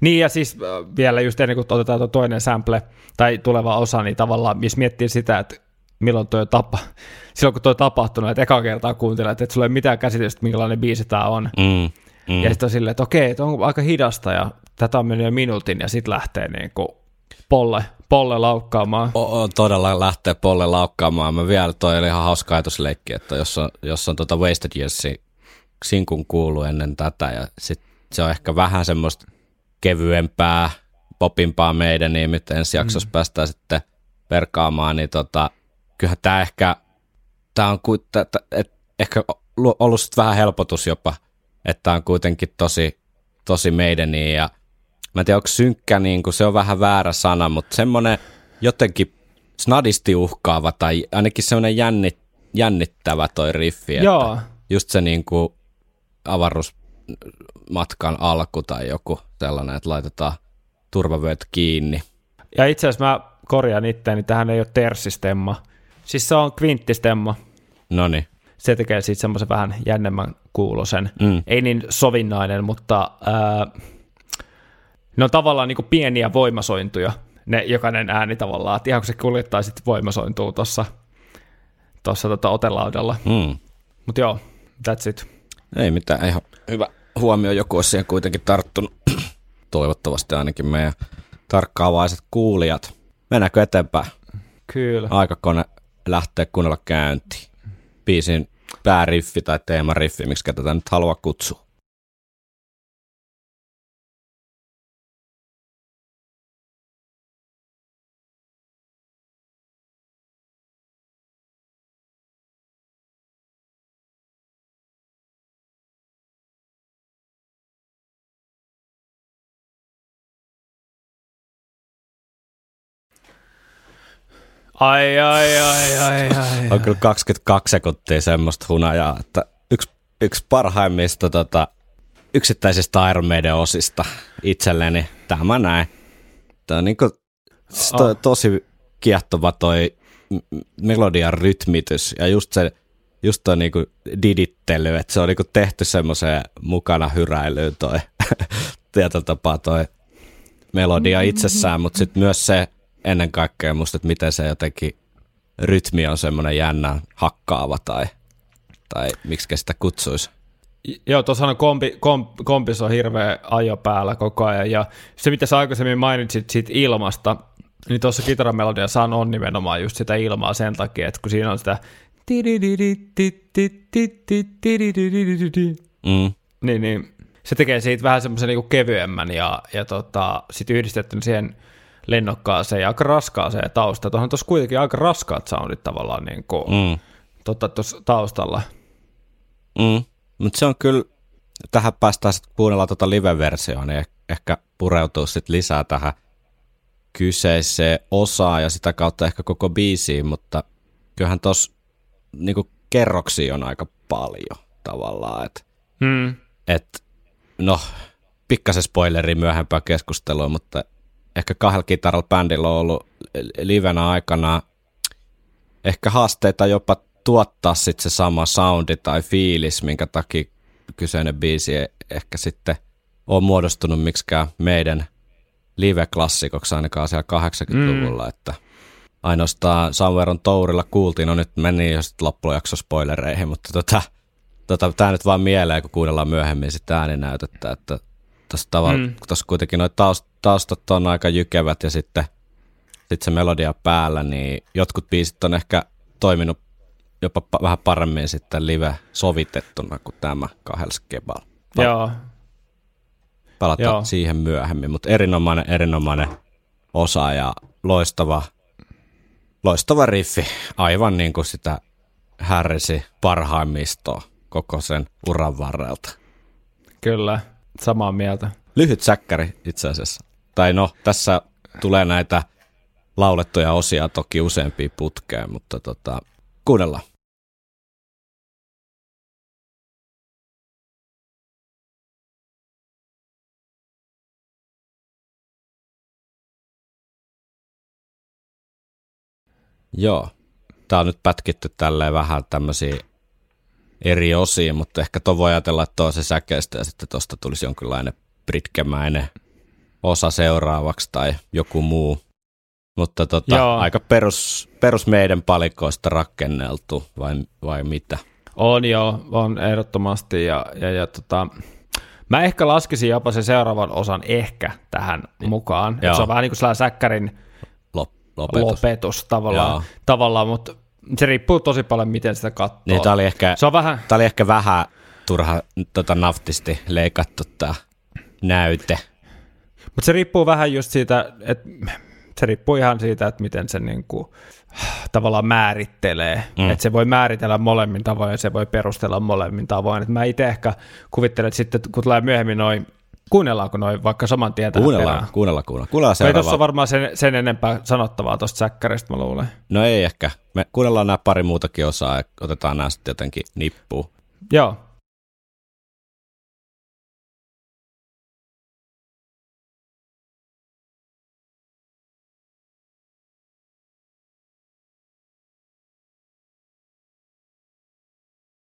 [SPEAKER 1] Niin ja siis äh, vielä just ennen kuin otetaan tuo toinen sample tai tuleva osa, niin tavallaan jos miettii sitä, että milloin tuo tapa, [LAUGHS] silloin kun tuo tapahtunut, että eka kertaa kuuntelet, että sulla ei ole mitään käsitystä, minkälainen biisi tämä on.
[SPEAKER 2] Mm, mm.
[SPEAKER 1] Ja sitten on silleen, että okei, että on aika hidasta ja tätä on mennyt jo minuutin ja sitten lähtee niin kuin polle, polle laukkaamaan.
[SPEAKER 2] O- o- todella lähtee Polle laukkaamaan. Mä vielä, toi oli ihan hauska ajatusleikki, että jos on, jos on tota Wasted Yearsin sinkun kuulu ennen tätä ja sit se on ehkä vähän semmoista kevyempää, popimpaa meidän, niin nyt ensi jaksossa mm. päästään sitten perkaamaan, niin tota, kyllähän tämä ehkä, tämä on ku, tä, tä, et, ehkä lu- ollut sit vähän helpotus jopa, että tämä on kuitenkin tosi, tosi meidän ja mä en tiedä, onko synkkä, niin kuin se on vähän väärä sana, mutta semmoinen jotenkin snadisti uhkaava tai ainakin semmoinen jännit, jännittävä toi riffi. että
[SPEAKER 1] Joo,
[SPEAKER 2] Just se niin kuin avaruusmatkan alku tai joku sellainen, että laitetaan turvavyöt kiinni.
[SPEAKER 1] ja itse asiassa mä korjaan itseäni, tähän ei ole terssistemma. Siis se on kvinttistemma.
[SPEAKER 2] No niin.
[SPEAKER 1] Se tekee siitä semmoisen vähän jännemmän kuulosen.
[SPEAKER 2] Mm.
[SPEAKER 1] Ei niin sovinnainen, mutta ää, ne on tavallaan niin kuin pieniä voimasointuja, ne jokainen ääni tavallaan, että ihan kun se kuljettaa sitten voimasointuu tuossa tota otelaudalla.
[SPEAKER 2] Mm.
[SPEAKER 1] Mutta joo, that's it.
[SPEAKER 2] Ei mitään, ihan hyvä huomio, joku olisi siihen kuitenkin tarttunut. [CLEARS THROAT] Toivottavasti ainakin meidän tarkkaavaiset kuulijat. Mennäänkö eteenpäin?
[SPEAKER 1] Kyllä.
[SPEAKER 2] Aikakone lähtee kunnolla käyntiin. Biisin pääriffi tai teemariffi, miksi tätä nyt haluaa kutsua.
[SPEAKER 1] Ai, ai, ai, ai, ai.
[SPEAKER 2] On kyllä 22 sekuntia semmoista hunajaa, että yksi, yksi parhaimmista tota, yksittäisistä Iron Maiden osista itselleni, tämä näin. Tämä on niinku, siis toi,
[SPEAKER 1] Oh.
[SPEAKER 2] tosi kiehtova toi melodian rytmitys ja just se just toi niinku didittely, että se on niinku tehty semmoiseen mukana hyräilyyn toi [LAUGHS] tietyllä tapaa toi melodia itsessään, mutta sitten myös se ennen kaikkea musta, että miten se jotenkin rytmi on semmoinen jännä hakkaava tai, tai miksi sitä kutsuisi.
[SPEAKER 1] Joo, tuossa on kompi, komp, kompis on hirveä ajo päällä koko ajan, ja se mitä sä aikaisemmin mainitsit siitä ilmasta, niin tuossa kitaramelodiassa on nimenomaan just sitä ilmaa sen takia, että kun siinä on sitä
[SPEAKER 2] Mm.
[SPEAKER 1] niin, niin se tekee siitä vähän semmoisen niinku kevyemmän ja, ja tota, sitten yhdistettynä siihen lennokkaaseen ja aika raskaaseen taustaan. Tuohon tuossa kuitenkin aika raskaat soundit tavallaan niin kuin, mm. Tuossa taustalla.
[SPEAKER 2] Mm. Mutta se on kyllä, tähän päästään sitten kuunnella tuota live-versioon, niin eh- ehkä pureutuu sitten lisää tähän kyseiseen osaan ja sitä kautta ehkä koko biisiin, mutta kyllähän tuossa niinku kerroksia on aika paljon tavallaan, että
[SPEAKER 1] Mm.
[SPEAKER 2] et, no, pikkasen spoileri myöhempää keskustelua, mutta ehkä kahdella kitaralla bändillä on ollut livenä aikana ehkä haasteita jopa tuottaa sitten se sama soundi tai fiilis, minkä takia kyseinen biisi ei ehkä sitten on muodostunut miksikään meidän live-klassikoksi ainakaan siellä 80-luvulla, mm. että ainoastaan Somewhere on Tourilla kuultiin, no nyt meni jo sitten loppujakso spoilereihin, mutta tota, tota, tämä nyt vaan mieleen, kun kuunnellaan myöhemmin sitä ääninäytettä, että tuossa tavalla,
[SPEAKER 1] Mm.
[SPEAKER 2] mm. tuossa kuitenkin noi taust, taustat on aika jykevät ja sitten sit se melodia päällä, niin jotkut biisit on ehkä toiminut jopa pa- vähän paremmin sitten live sovitettuna kuin tämä kahdella skeballa. Pa-
[SPEAKER 1] Joo,
[SPEAKER 2] Palataan
[SPEAKER 1] Joo.
[SPEAKER 2] Siihen myöhemmin, mutta erinomainen, erinomainen osa ja loistava, loistava riffi, aivan niin kuin sitä härrisi parhaimmistoa koko sen uran varrelta.
[SPEAKER 1] Kyllä, samaa mieltä.
[SPEAKER 2] Lyhyt säkkäri itse asiassa. Tai no, tässä tulee näitä laulettuja osia toki useampia putkeen, mutta tota, kuunnellaan. Joo, tämä on nyt pätkitty tälleen vähän tämmöisiä eri osiin, mutta ehkä tuo voi ajatella, että on se säkeistä ja sitten tuosta tulisi jonkinlainen pritkemäinen osa seuraavaksi tai joku muu. Mutta tota,
[SPEAKER 1] Joo.
[SPEAKER 2] aika perus, perus meidän palikoista rakenneltu vai, vai mitä?
[SPEAKER 1] On joo, on ehdottomasti. Ja, ja, ja tota, mä ehkä laskisin jopa sen seuraavan osan ehkä tähän mukaan. Se on vähän niin kuin sellainen säkkärin
[SPEAKER 2] Lop, lopetus.
[SPEAKER 1] lopetus tavallaan,
[SPEAKER 2] Joo.
[SPEAKER 1] tavallaan mutta se riippuu tosi paljon, miten sitä katsoo.
[SPEAKER 2] Niin, tää oli ehkä,
[SPEAKER 1] Se on vähän,
[SPEAKER 2] tää oli ehkä vähän turha tota, naftisti leikattu tää näyte.
[SPEAKER 1] mutta se riippuu vähän just siitä, että se riippuu ihan siitä, että miten se niin kuin, tavallaan määrittelee. Mm. Että se voi määritellä molemmin tavoin ja se voi perustella molemmin tavoin. Et mä itse ehkä kuvittelen, että sitten kun tulee myöhemmin noin, kuunnellaanko noin vaikka saman tien tähän
[SPEAKER 2] Kuunnellaan, kuunnellaan, kuunnellaan. Kuunnellaan
[SPEAKER 1] Ei
[SPEAKER 2] seuraava.
[SPEAKER 1] tuossa varmaan sen, sen enempää sanottavaa tuosta säkkäristä, mä luulen.
[SPEAKER 2] No ei ehkä. Me kuunnellaan nämä pari muutakin osaa ja otetaan nämä sitten jotenkin nippuun.
[SPEAKER 1] Joo.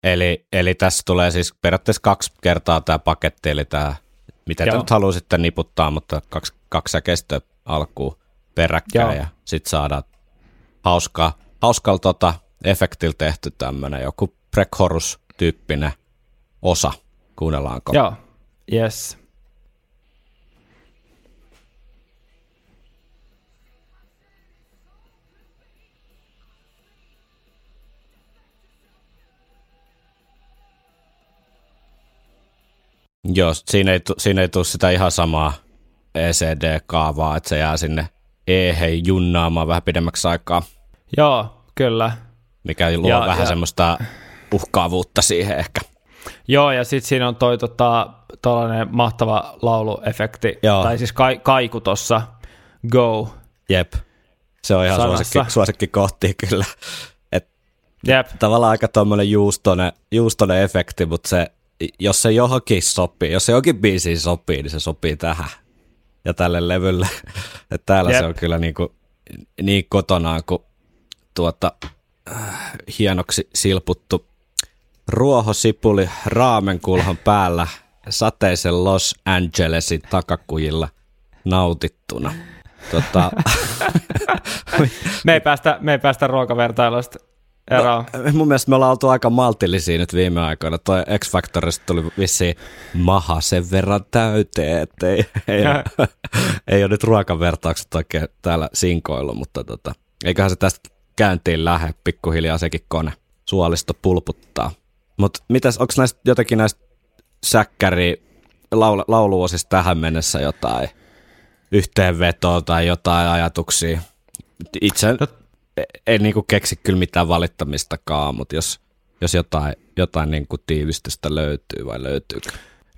[SPEAKER 2] Eli, eli tässä tulee siis periaatteessa kaksi kertaa tämä paketti, eli tämä, mitä te
[SPEAKER 1] Joo.
[SPEAKER 2] nyt haluaa sitten niputtaa, mutta kaksi, kaksi säkeistöä alkuun peräkkäin
[SPEAKER 1] Joo.
[SPEAKER 2] ja sitten saadaan hauskaa, hauskalla tota efektillä tehty tämmöinen joku prekhorus-tyyppinen osa. Kuunnellaanko?
[SPEAKER 1] Joo. Yes.
[SPEAKER 2] Joo, siinä ei, siinä ei tule sitä ihan samaa ECD-kaavaa, että se jää sinne E-hei junnaamaan vähän pidemmäksi aikaa,
[SPEAKER 1] Joo, kyllä.
[SPEAKER 2] mikä luo
[SPEAKER 1] Ja-
[SPEAKER 2] vähän
[SPEAKER 1] ja-
[SPEAKER 2] semmoista uhkaavuutta siihen ehkä.
[SPEAKER 1] Joo, ja sitten siinä on toi tota, mahtava lauluefekti,
[SPEAKER 2] Joo.
[SPEAKER 1] tai siis kai, kaiku tuossa Go.
[SPEAKER 2] Jep. Se on ihan
[SPEAKER 1] Sanassa.
[SPEAKER 2] suosikki, suosikki kohti kyllä. Et
[SPEAKER 1] Jep,
[SPEAKER 2] tavallaan aika tuommoinen juustone, juustone efekti, mutta se, jos se johonkin sopii, jos se johonkin biisiin sopii, niin se sopii tähän ja tälle levylle. [LAUGHS] Et täällä
[SPEAKER 1] Jep.
[SPEAKER 2] se on kyllä niin, kuin, niin kotonaan kuin tuota, äh, hienoksi silputtu ruohosipuli raamenkulhon päällä sateisen Los Angelesin takakujilla nautittuna. Tota, [LAUGHS]
[SPEAKER 1] me ei päästä, me ei päästä ruokavertailusta eroon.
[SPEAKER 2] No, mun mielestä me ollaan oltu aika maltillisia nyt viime aikoina. Toi X-Factorista tuli vissiin maha sen verran täyteen, että ei, ei, [LAUGHS] ei ole nyt ruokavertaukset oikein täällä sinkoillut, mutta tota, eiköhän se tästä käyntiin lähde pikkuhiljaa sekin kone. Suolisto pulputtaa. Mutta mitäs, onko näistä jotenkin näistä säkkäri laul- lauluosista tähän mennessä jotain yhteenvetoa tai jotain ajatuksia? Itse En niinku keksi kyllä mitään valittamistakaan, mutta jos, jos jotain, jotain niinku tiivistystä löytyy vai löytyykö?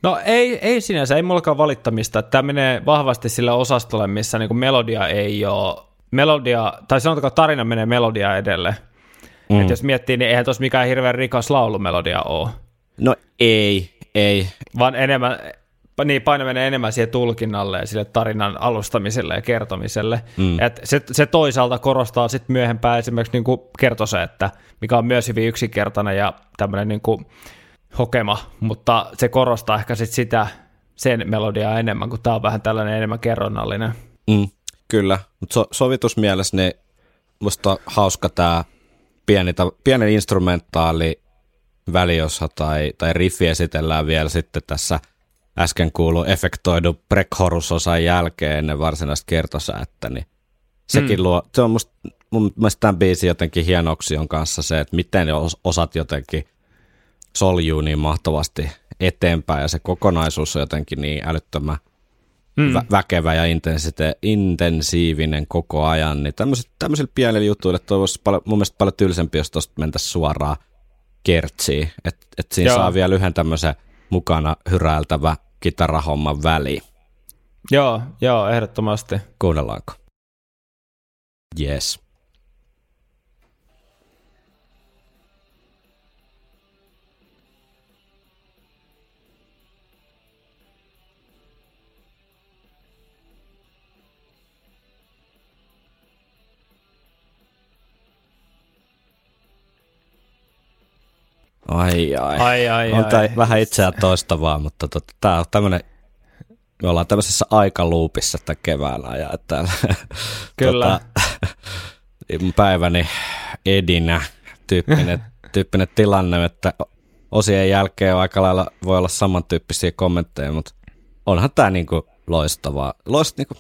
[SPEAKER 1] No ei, ei sinänsä, ei mullakaan valittamista. Tämä menee vahvasti sillä osastolle, missä niinku melodia ei ole, melodia, tai sanotaanko tarina menee melodia edelle. Mm. Et jos miettii, niin eihän tuossa mikään hirveän rikas laulumelodia ole,
[SPEAKER 2] No ei, ei.
[SPEAKER 1] vaan enemmän, niin paino menee enemmän siihen tulkinnalle ja sille tarinan alustamiselle ja kertomiselle. Mm. Et se, se toisaalta korostaa sitten myöhempää esimerkiksi niinku kertosäettä, mikä on myös hyvin yksinkertainen ja tämmöinen niinku hokema, mutta se korostaa ehkä sit sitä sen melodiaa enemmän, kun tämä on vähän tällainen enemmän kerronnallinen.
[SPEAKER 2] Mm, kyllä, mutta so, sovitusmielessä niin musta on hauska tämä pieni, pienen instrumentaali väliosa tai, tai riffi esitellään vielä sitten tässä äsken kuulu efektoidu prechorusosan jälkeen ennen varsinaista kertosäättä, niin sekin mm. luo, se on musta, mun mielestä tämän biisin jotenkin hienoksi on kanssa se, että miten osat jotenkin soljuu niin mahtavasti eteenpäin ja se kokonaisuus on jotenkin niin älyttömän mm. vä- väkevä ja intensite- intensiivinen koko ajan, niin tämmöiset, tämmöisillä pienillä jutuilla toivoisi paljon, mun mielestä paljon tylsempi, jos tuosta mentäisiin suoraan kertsiin, että et siinä
[SPEAKER 1] Joo.
[SPEAKER 2] saa vielä yhden tämmöisen mukana hyräiltävä kitarahomman väli.
[SPEAKER 1] Joo, joo, ehdottomasti.
[SPEAKER 2] Kuunnellaanko? Yes. Ai ai.
[SPEAKER 1] Ai, ai,
[SPEAKER 2] on
[SPEAKER 1] ai.
[SPEAKER 2] tää vähän itseään toistavaa, mutta tota, tää on tämmönen, me ollaan tämmöisessä aikaluupissa tämän kevään ajan. että Täällä,
[SPEAKER 1] Kyllä.
[SPEAKER 2] Tota, päiväni edinä tyyppinen, tyyppinen tilanne, että osien jälkeen aika lailla voi olla samantyyppisiä kommentteja, mutta onhan tämä niinku loistavaa. Loist, niinku,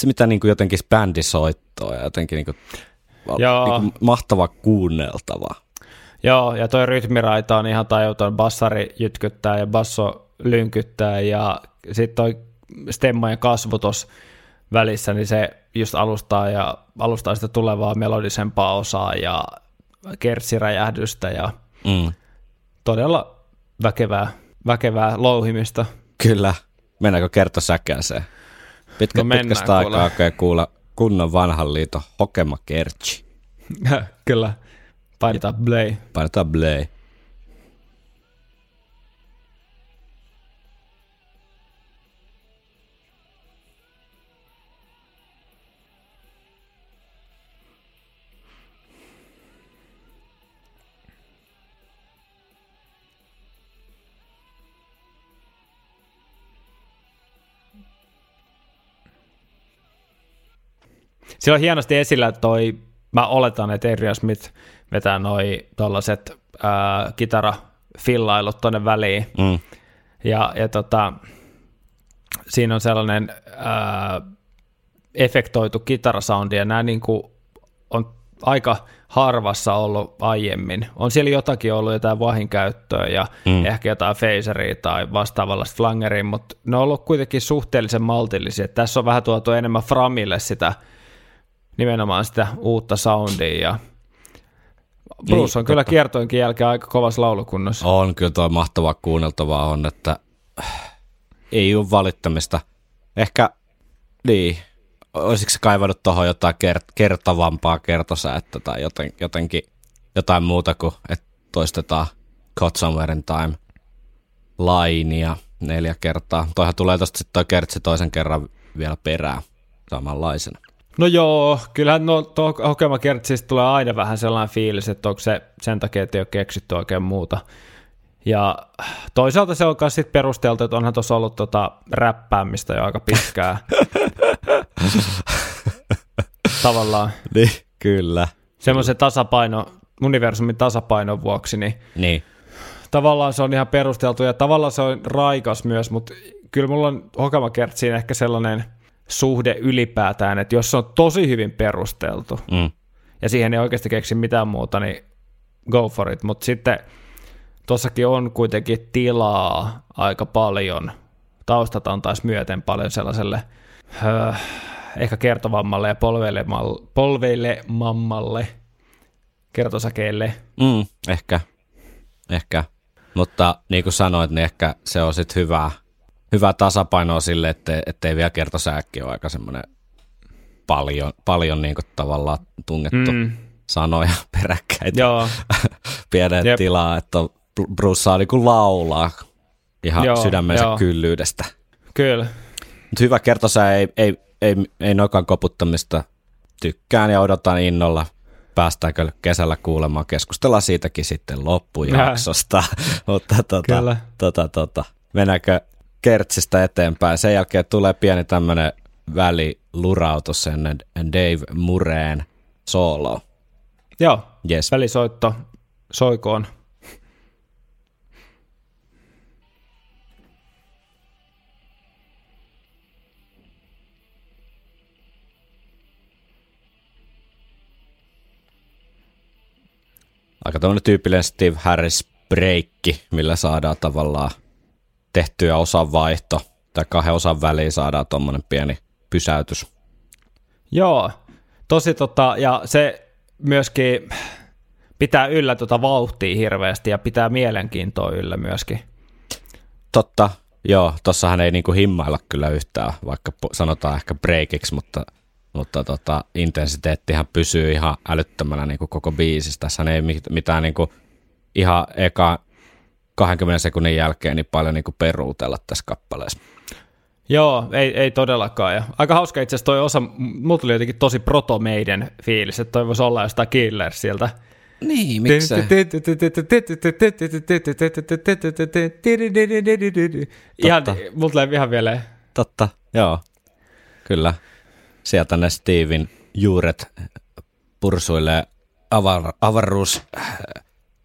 [SPEAKER 2] se mitä niinku jotenkin bändisoittoa ja jotenkin niinku, niinku mahtava kuunneltava.
[SPEAKER 1] Joo, ja toi rytmiraita on ihan tajuton. Bassari jytkyttää ja basso lynkyttää ja sitten toi stemmojen kasvu tuossa välissä, niin se just alustaa ja alustaa sitä tulevaa melodisempaa osaa ja kertsiräjähdystä ja
[SPEAKER 2] Mm.
[SPEAKER 1] todella väkevää, väkevää louhimista.
[SPEAKER 2] Kyllä. Mennäänkö kertosäkääseen? Pitkä,
[SPEAKER 1] No
[SPEAKER 2] pitkästä
[SPEAKER 1] kuule.
[SPEAKER 2] aikaa oikein kuulla kunnon vanhan liiton Hokema Kertsi. [LAUGHS]
[SPEAKER 1] Kyllä, painetaan play.
[SPEAKER 2] Painetaan play.
[SPEAKER 1] Siellä on hienosti esillä toi, mä oletan, että Adrian Smith vetää noi tollaset ää, kitarafillailut tonne väliin.
[SPEAKER 2] Mm.
[SPEAKER 1] Ja, ja tota, siinä on sellainen ää, efektoitu kitarasoundi, ja nämä niinku on aika harvassa ollut aiemmin. On siellä jotakin ollut jotain vahinkäyttöä ja mm. ehkä jotain phaseria tai vastaavalla flangeria, mutta ne on ollut kuitenkin suhteellisen maltillisia. Tässä on vähän tuotu enemmän framille sitä nimenomaan sitä uutta soundia ja Bruce on kyllä kiertoinkin jälkeen aika kovassa laulukunnossa.
[SPEAKER 2] On kyllä tuo mahtavaa kuunneltavaa on, että ei ole valittamista. Ehkä, niin, olisiko se kaivannut tuohon jotain kert- kertavampaa kertosäättä tai joten, jotenkin jotain muuta kuin, että toistetaan Caught Somewhere in Time lainia neljä kertaa. Toihan tulee tosta sitten toi kertsi toisen kerran vielä perään samanlaisena.
[SPEAKER 1] No joo, kyllähän no, tuo Hokema Kertsistä tulee aina vähän sellainen fiilis, että onko se sen takia, että ei ole keksitty oikein muuta. Ja toisaalta se on myös sit perusteltu, että onhan tuossa ollut tota räppäämistä jo aika pitkään. [LAUGHS] Tavallaan
[SPEAKER 2] Niin, kyllä.
[SPEAKER 1] semmoisen tasapaino, universumin tasapainon vuoksi, niin
[SPEAKER 2] Niin,
[SPEAKER 1] tavallaan se on ihan perusteltu ja tavallaan se on raikas myös, mutta kyllä mulla on Hokema Kertsiin ehkä sellainen suhde ylipäätään, että jos se on tosi hyvin perusteltu,
[SPEAKER 2] mm.
[SPEAKER 1] ja siihen ei oikeasti keksi mitään muuta, niin go for it. Mutta sitten tuossakin on kuitenkin tilaa aika paljon. Taustat antaisi myöten paljon sellaiselle öö, ehkä kertovammalle ja polveilemammalle kertosäkeelle.
[SPEAKER 2] Mm, ehkä, ehkä. Mutta niin kuin sanoit, niin ehkä se on sitten hyvä, hyvä tasapainoa sille, ettei, ettei vielä kertosääkki ole aika semmoinen paljon, paljon niin kuin tavallaan tunnettu mm. sanoja [LAUGHS] peräkkäin.
[SPEAKER 1] Joo, [LAUGHS]
[SPEAKER 2] Pienen
[SPEAKER 1] Jep.
[SPEAKER 2] tilaa, että Bruce saa niin kuin laulaa ihan
[SPEAKER 1] Joo,
[SPEAKER 2] sydämensä
[SPEAKER 1] joo.
[SPEAKER 2] kyllyydestä.
[SPEAKER 1] kyllä.
[SPEAKER 2] Mutta hyvä kertosää, ei, ei, ei, ei nokan koputtamista tykkään ja odotan innolla. Päästäänkö kesällä kuulemaan, keskustellaan siitäkin sitten loppujaksosta. [LAUGHS] Mutta tota, tota, tota, mennäänkö kertsistä eteenpäin. Sen jälkeen tulee pieni tämmöinen välilurautus ennen Dave Mureen solo.
[SPEAKER 1] Joo,
[SPEAKER 2] Yes.
[SPEAKER 1] välisoitto soikoon.
[SPEAKER 2] Aika tämmöinen tyypillinen Steve Harris breikki, millä saadaan tavallaan tehtyä osan vaihto tai kahden osan väliin saadaan tuommoinen pieni pysäytys.
[SPEAKER 1] Joo, tosi tota, ja se myöskin pitää yllä tota vauhtia hirveästi ja pitää mielenkiintoa yllä myöskin.
[SPEAKER 2] Totta, joo. Tossahan ei niinku himmailla kyllä yhtään, vaikka sanotaan ehkä breakiksi, mutta, mutta tota, intensiteettihan pysyy ihan älyttömänä niinku koko biisissä. Tässä ei mitään niinku ihan eka 20 sekunnin jälkeen niin paljon niinku peruutella tässä kappaleessa.
[SPEAKER 1] Joo, ei, ei todellakaan. Ja aika hauska itse asiassa toi osa, mulla tuli jotenkin tosi proto meidän fiilis, että toi voisi olla jostain Killersiltä.
[SPEAKER 2] Niin, miksei?
[SPEAKER 1] Ihan, mulla tulee ihan vielä.
[SPEAKER 2] Totta, joo. Kyllä. Sieltä ne Steven juuret pursuilee avar, avaruus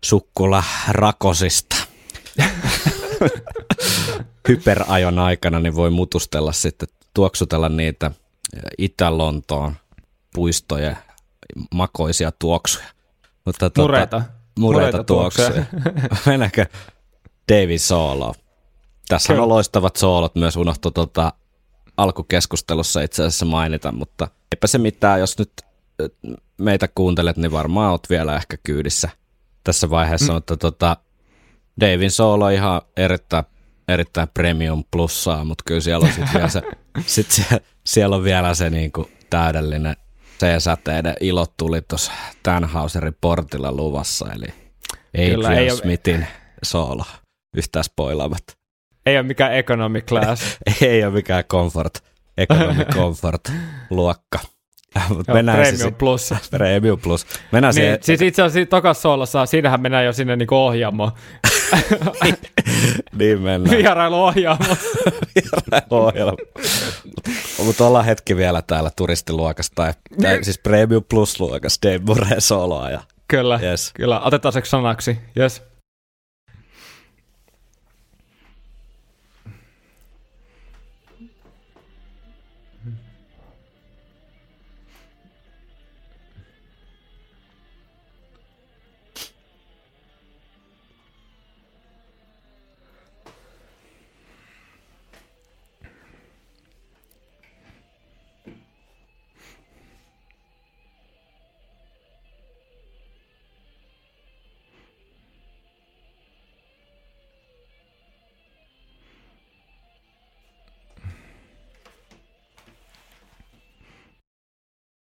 [SPEAKER 2] sukkula rakosista. [LAUGHS] Hyperajon aikana niin voi mutustella sitten, tuoksutella niitä Itä-Lontoon puistojen makoisia tuoksuja.
[SPEAKER 1] Mutta tuota, mureita.
[SPEAKER 2] Mureita, mureita tuoksuja. [LAUGHS] Mennäänkö David Solo? Tässä on loistavat soolot myös unohtu tuota alkukeskustelussa itse asiassa mainita, mutta eipä se mitään, jos nyt meitä kuuntelet, niin varmaan oot vielä ehkä kyydissä tässä vaiheessa, mm. mutta tota, Davin Solo ihan erittäin, erittäin premium plussaa, mutta kyllä siellä on sitten vielä se, [LAUGHS] sit siellä, siellä on vielä se niinku täydellinen C-säteiden ilot tuli tuossa Tannhauserin portilla luvassa, eli Adrian ei Smithin ole... solo yhtään spoilaamat.
[SPEAKER 1] Ei ole mikään economy class. [LAUGHS]
[SPEAKER 2] ei ole mikään comfort, economy [LAUGHS] comfort luokka.
[SPEAKER 1] Joo, mennään Premium siis, Plus.
[SPEAKER 2] Premium Plus. Mennään
[SPEAKER 1] niin, siihen. Siis itse asiassa tokassa soolossa, siinähän mennään jo sinne niinku ohjaamoon. [LAUGHS]
[SPEAKER 2] niin mennään.
[SPEAKER 1] Vierailuohjaamo.
[SPEAKER 2] Vierailuohjelma. [LAUGHS] Mutta ollaan hetki vielä täällä turistiluokassa, tai, tai siis Premium Plus-luokassa, Dave Murray soloa. Ja,
[SPEAKER 1] kyllä, yes. kyllä. Otetaan se sanaksi. Yes.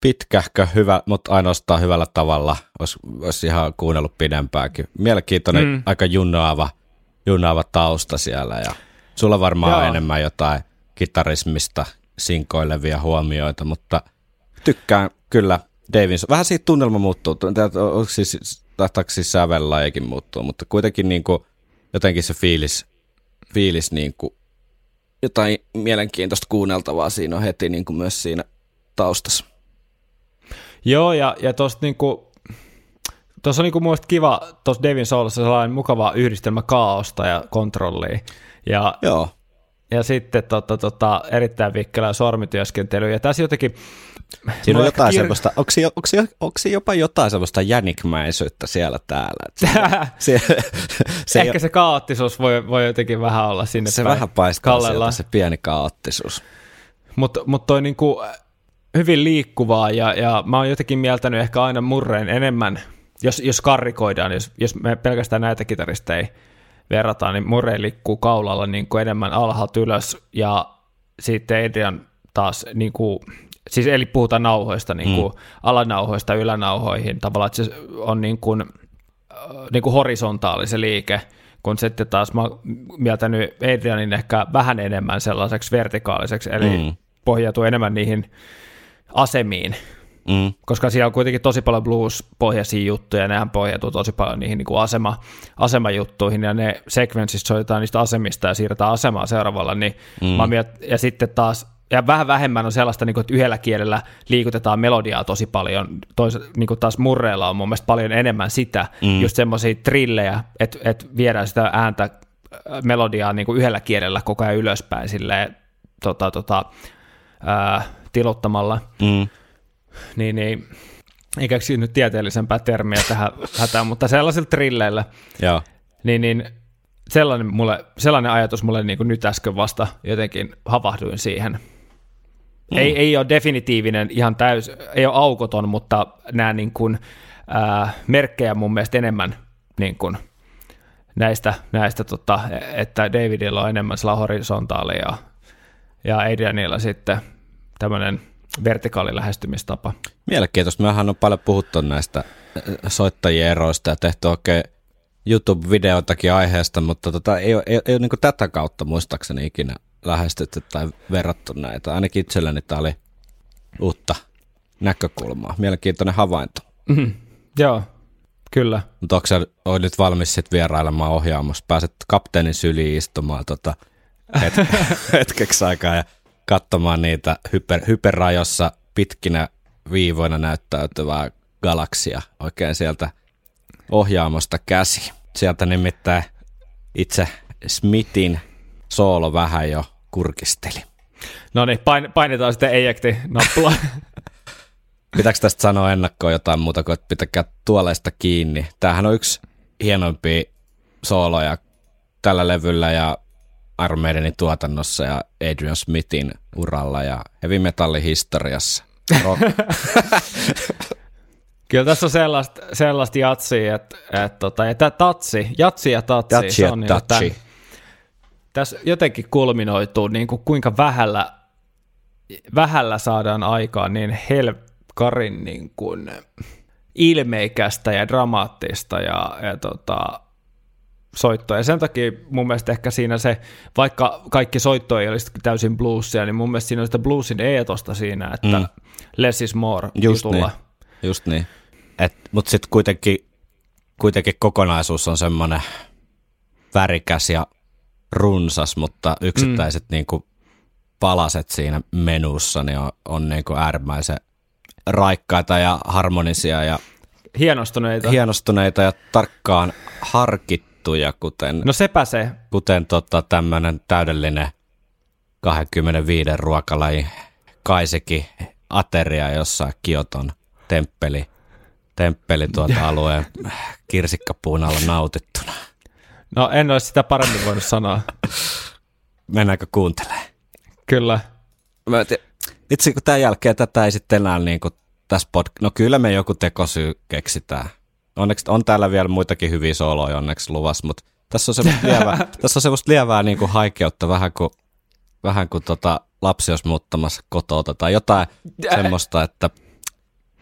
[SPEAKER 2] Pitkähkö, hyvä, mutta ainoastaan hyvällä tavalla. Olisi, olisi ihan kuunnellut pidempäänkin. Mielenkiintoinen, mm. aika junnaava, junnaava tausta siellä. Ja sulla varmaan Joo. on enemmän jotain kitarismista sinkoilevia huomioita, mutta tykkään kyllä Davinson. Vähän siitä tunnelma muuttuu. Onko siis, tahtaako siis sävellajikin muuttuu, mutta kuitenkin niin kuin, jotenkin se fiilis, fiilis niin kuin, jotain mielenkiintoista kuunneltavaa siinä on heti niin kuin myös siinä taustassa.
[SPEAKER 1] Joo, ja, ja tuossa niinku, on niinku mun kiva tuossa Devin Soulissa sellainen mukava yhdistelmä kaaosta ja kontrollia. Ja,
[SPEAKER 2] Joo.
[SPEAKER 1] ja sitten tota, tota, erittäin vikkelä sormityöskentely. Ja tässä jotenkin...
[SPEAKER 2] Siinä on jotain kir... semmoista, onko, onko, onko jopa jotain semmoista jänikmäisyyttä siellä täällä? [LAUGHS]
[SPEAKER 1] se, se Ehkä jo... se kaoottisuus voi, voi jotenkin vähän olla sinne
[SPEAKER 2] Se vähän paistaa sieltä, se pieni kaoottisuus.
[SPEAKER 1] Mutta mut toi niinku, hyvin liikkuvaa ja, ja mä oon jotenkin mieltänyt ehkä aina murreen enemmän, jos, jos karrikoidaan, jos, jos me pelkästään näitä kitaristeja verrataan, niin murreen liikkuu kaulalla niin kuin enemmän alhaalta ylös ja sitten Adrian taas niin kuin, siis eli puhutaan nauhoista, niin kuin mm. alanauhoista ylänauhoihin, tavallaan että se on niin kuin, niin kuin horisontaali se liike, kun sitten taas mä oon mieltänyt Adrianin ehkä vähän enemmän sellaiseksi vertikaaliseksi, eli mm. pohjautuu enemmän niihin asemiin, mm. koska siellä on kuitenkin tosi paljon blues-pohjaisia juttuja, ja nehän pohjautuu tosi paljon niihin niin kuin asema, asemajuttuihin, ja ne sekvenssit soitetaan niistä asemista ja siirretään asemaa seuraavalla, niin mm. mä miet, ja sitten taas ja vähän vähemmän on sellaista, niin kuin, että yhdellä kielellä liikutetaan melodiaa tosi paljon. Tois, niin kuin taas murreilla on mun mielestä paljon enemmän sitä, mm. just semmoisia trillejä, että, että viedään sitä ääntä, äh, melodiaa niin kuin yhdellä kielellä koko ajan ylöspäin silleen, tota, tota, ää, tilottamalla, mm. niin, niin ei keksi nyt tieteellisempää termiä tähän hätään, mutta sellaisilla trilleillä,
[SPEAKER 2] Joo.
[SPEAKER 1] niin, niin sellainen, mulle, sellainen ajatus mulle niin kuin nyt äsken vasta jotenkin havahduin siihen. Mm. Ei, ei ole definitiivinen, ihan täys, ei ole aukoton, mutta nämä niin kuin, ää, merkkejä mun mielestä enemmän niin kuin, näistä, näistä tota, että Davidilla on enemmän sillä horisontaalia ja, ja Adrianilla sitten tämmöinen vertikaali lähestymistapa.
[SPEAKER 2] Mielenkiintoista. Mehän on paljon puhuttu näistä soittajien eroista ja tehty oikein YouTube-videoitakin aiheesta, mutta tota, ei ole, ei, ei ole niin tätä kautta muistaakseni ikinä lähestytty tai verrattu näitä. Ainakin itselleni tämä oli uutta näkökulmaa. Mielenkiintoinen havainto.
[SPEAKER 1] Mm, joo, kyllä.
[SPEAKER 2] Mutta onko sä oot nyt valmis sitten vierailemaan ohjaamossa? Pääset kapteenin syliin istumaan tota het- [LAUGHS] hetkeksi aikaa ja katsomaan niitä hyper, hyperrajossa pitkinä viivoina näyttäytyvää galaksia oikein sieltä ohjaamosta käsi. Sieltä nimittäin itse Smithin soolo vähän jo kurkisteli.
[SPEAKER 1] No niin, pain, painetaan sitten ejekti nappula. [LAUGHS]
[SPEAKER 2] Pitääkö tästä sanoa ennakkoon jotain muuta kuin, että pitäkää tuoleista kiinni? Tämähän on yksi hienoimpia sooloja tällä levyllä ja Iron Maidenin tuotannossa ja Adrian Smithin uralla ja heavy metallin historiassa. [LAUGHS]
[SPEAKER 1] Kyllä tässä on sellaista, sellaista jatsia, että, että tota, että tatsi, jatsi ja tatsi,
[SPEAKER 2] Jatsi
[SPEAKER 1] se
[SPEAKER 2] ja
[SPEAKER 1] on
[SPEAKER 2] tatsi.
[SPEAKER 1] Niin, tässä jotenkin kulminoituu, niin kuin kuinka vähällä, vähällä saadaan aikaan niin helkarin niin kuin ilmeikästä ja dramaattista ja, ja tota, soittoa. Ja sen takia mun mielestä ehkä siinä se, vaikka kaikki soitto ei olisi täysin bluesia, niin mun mielestä siinä on sitä bluesin eetosta siinä, että mm. less is more
[SPEAKER 2] Just
[SPEAKER 1] jutulla.
[SPEAKER 2] niin. Just niin. Mutta sitten kuitenkin, kuitenkin kokonaisuus on semmoinen värikäs ja runsas, mutta yksittäiset mm. niinku palaset siinä menussa niin on, on niinku äärimmäisen raikkaita ja harmonisia ja
[SPEAKER 1] Hienostuneita.
[SPEAKER 2] hienostuneita ja tarkkaan harkittuja, kuten,
[SPEAKER 1] no sepä se.
[SPEAKER 2] kuten tota tämmöinen täydellinen 25 ruokalajin kaiseki ateria jossain Kioton temppeli, temppeli tuota [LAUGHS] alueen kirsikkapuun alla nautittuna.
[SPEAKER 1] No en olisi sitä paremmin voinut sanoa.
[SPEAKER 2] Mennäänkö kuuntelemaan?
[SPEAKER 1] Kyllä.
[SPEAKER 2] Mä itse kun tämän jälkeen tätä ei sitten enää niin kuin tässä pod... No kyllä me joku tekosyy keksitään. Onneksi on täällä vielä muitakin hyviä sooloja onneksi luvassa, mutta tässä on semmoista [LAUGHS] lievää, tässä on semmoista lievää niin kuin haikeutta, vähän kuin, vähän kuin tota lapsi olisi muuttamassa kotota tai jotain semmoista, että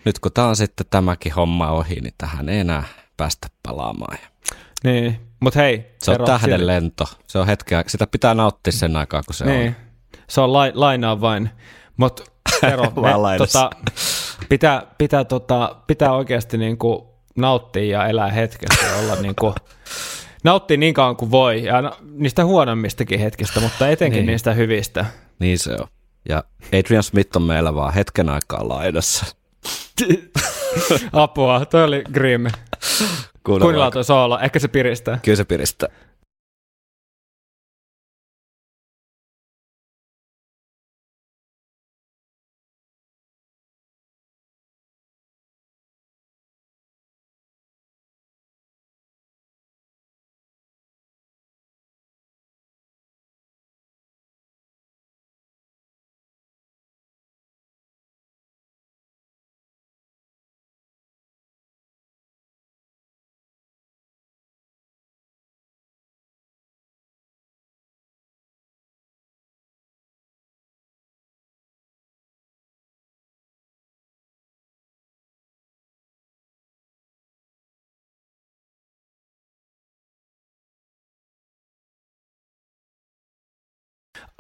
[SPEAKER 2] nyt kun tämä on sitten tämäkin homma ohi, niin tähän ei enää päästä palaamaan.
[SPEAKER 1] Niin, mutta hei.
[SPEAKER 2] Se on tähden lento. Se on hetkeä, sitä pitää nauttia sen aikaa, kun se
[SPEAKER 1] Niin,
[SPEAKER 2] on.
[SPEAKER 1] se on lai, lainaa vain. Mutta [LAUGHS] Tero, me, tota, pitää, pitää, tota, pitää oikeasti niinku nauttia ja elää hetkessä ja olla niinku, [LAUGHS] nauttia niin kauan kuin voi ja niistä huonommistakin hetkistä, mutta etenkin
[SPEAKER 2] Niin.
[SPEAKER 1] niistä hyvistä.
[SPEAKER 2] Niin se on. Ja Adrian Smith on meillä vaan hetken aikaa laidassa. [LAUGHS]
[SPEAKER 1] Apua, toi oli grim. Kuunnellaan toi soolo, ehkä se piristää.
[SPEAKER 2] Kyllä se piristää.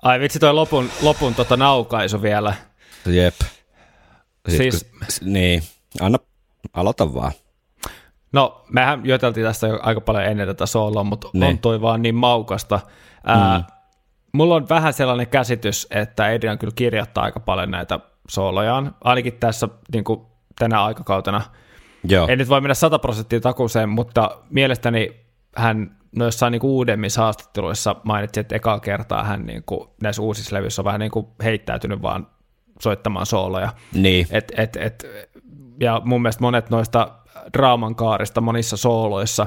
[SPEAKER 1] Ai vitsi toi lopun, lopun tota naukaisu vielä.
[SPEAKER 2] Jep. Sit
[SPEAKER 1] Siis-
[SPEAKER 2] kun, s- niin, anna, aloita vaan.
[SPEAKER 1] No, mehän juteltiin tästä jo aika paljon ennen tätä sooloa, mutta
[SPEAKER 2] Niin.
[SPEAKER 1] on toi vaan niin maukasta. Ää, mm. Mulla on vähän sellainen käsitys, että Adrian kyllä kirjoittaa aika paljon näitä soolojaan, ainakin tässä niin kuin tänä aikakautena.
[SPEAKER 2] Joo.
[SPEAKER 1] En nyt voi mennä 100 prosenttia takuuseen, mutta mielestäni hän noissa niin uudemmissa haastatteluissa mainitsi, että ekaa kertaa hän niin kuin, näissä uusissa levyissä on vähän niin kuin heittäytynyt vaan soittamaan sooloja.
[SPEAKER 2] Niin.
[SPEAKER 1] Et, et, et, ja mun mielestä monet noista draaman kaarista monissa sooloissa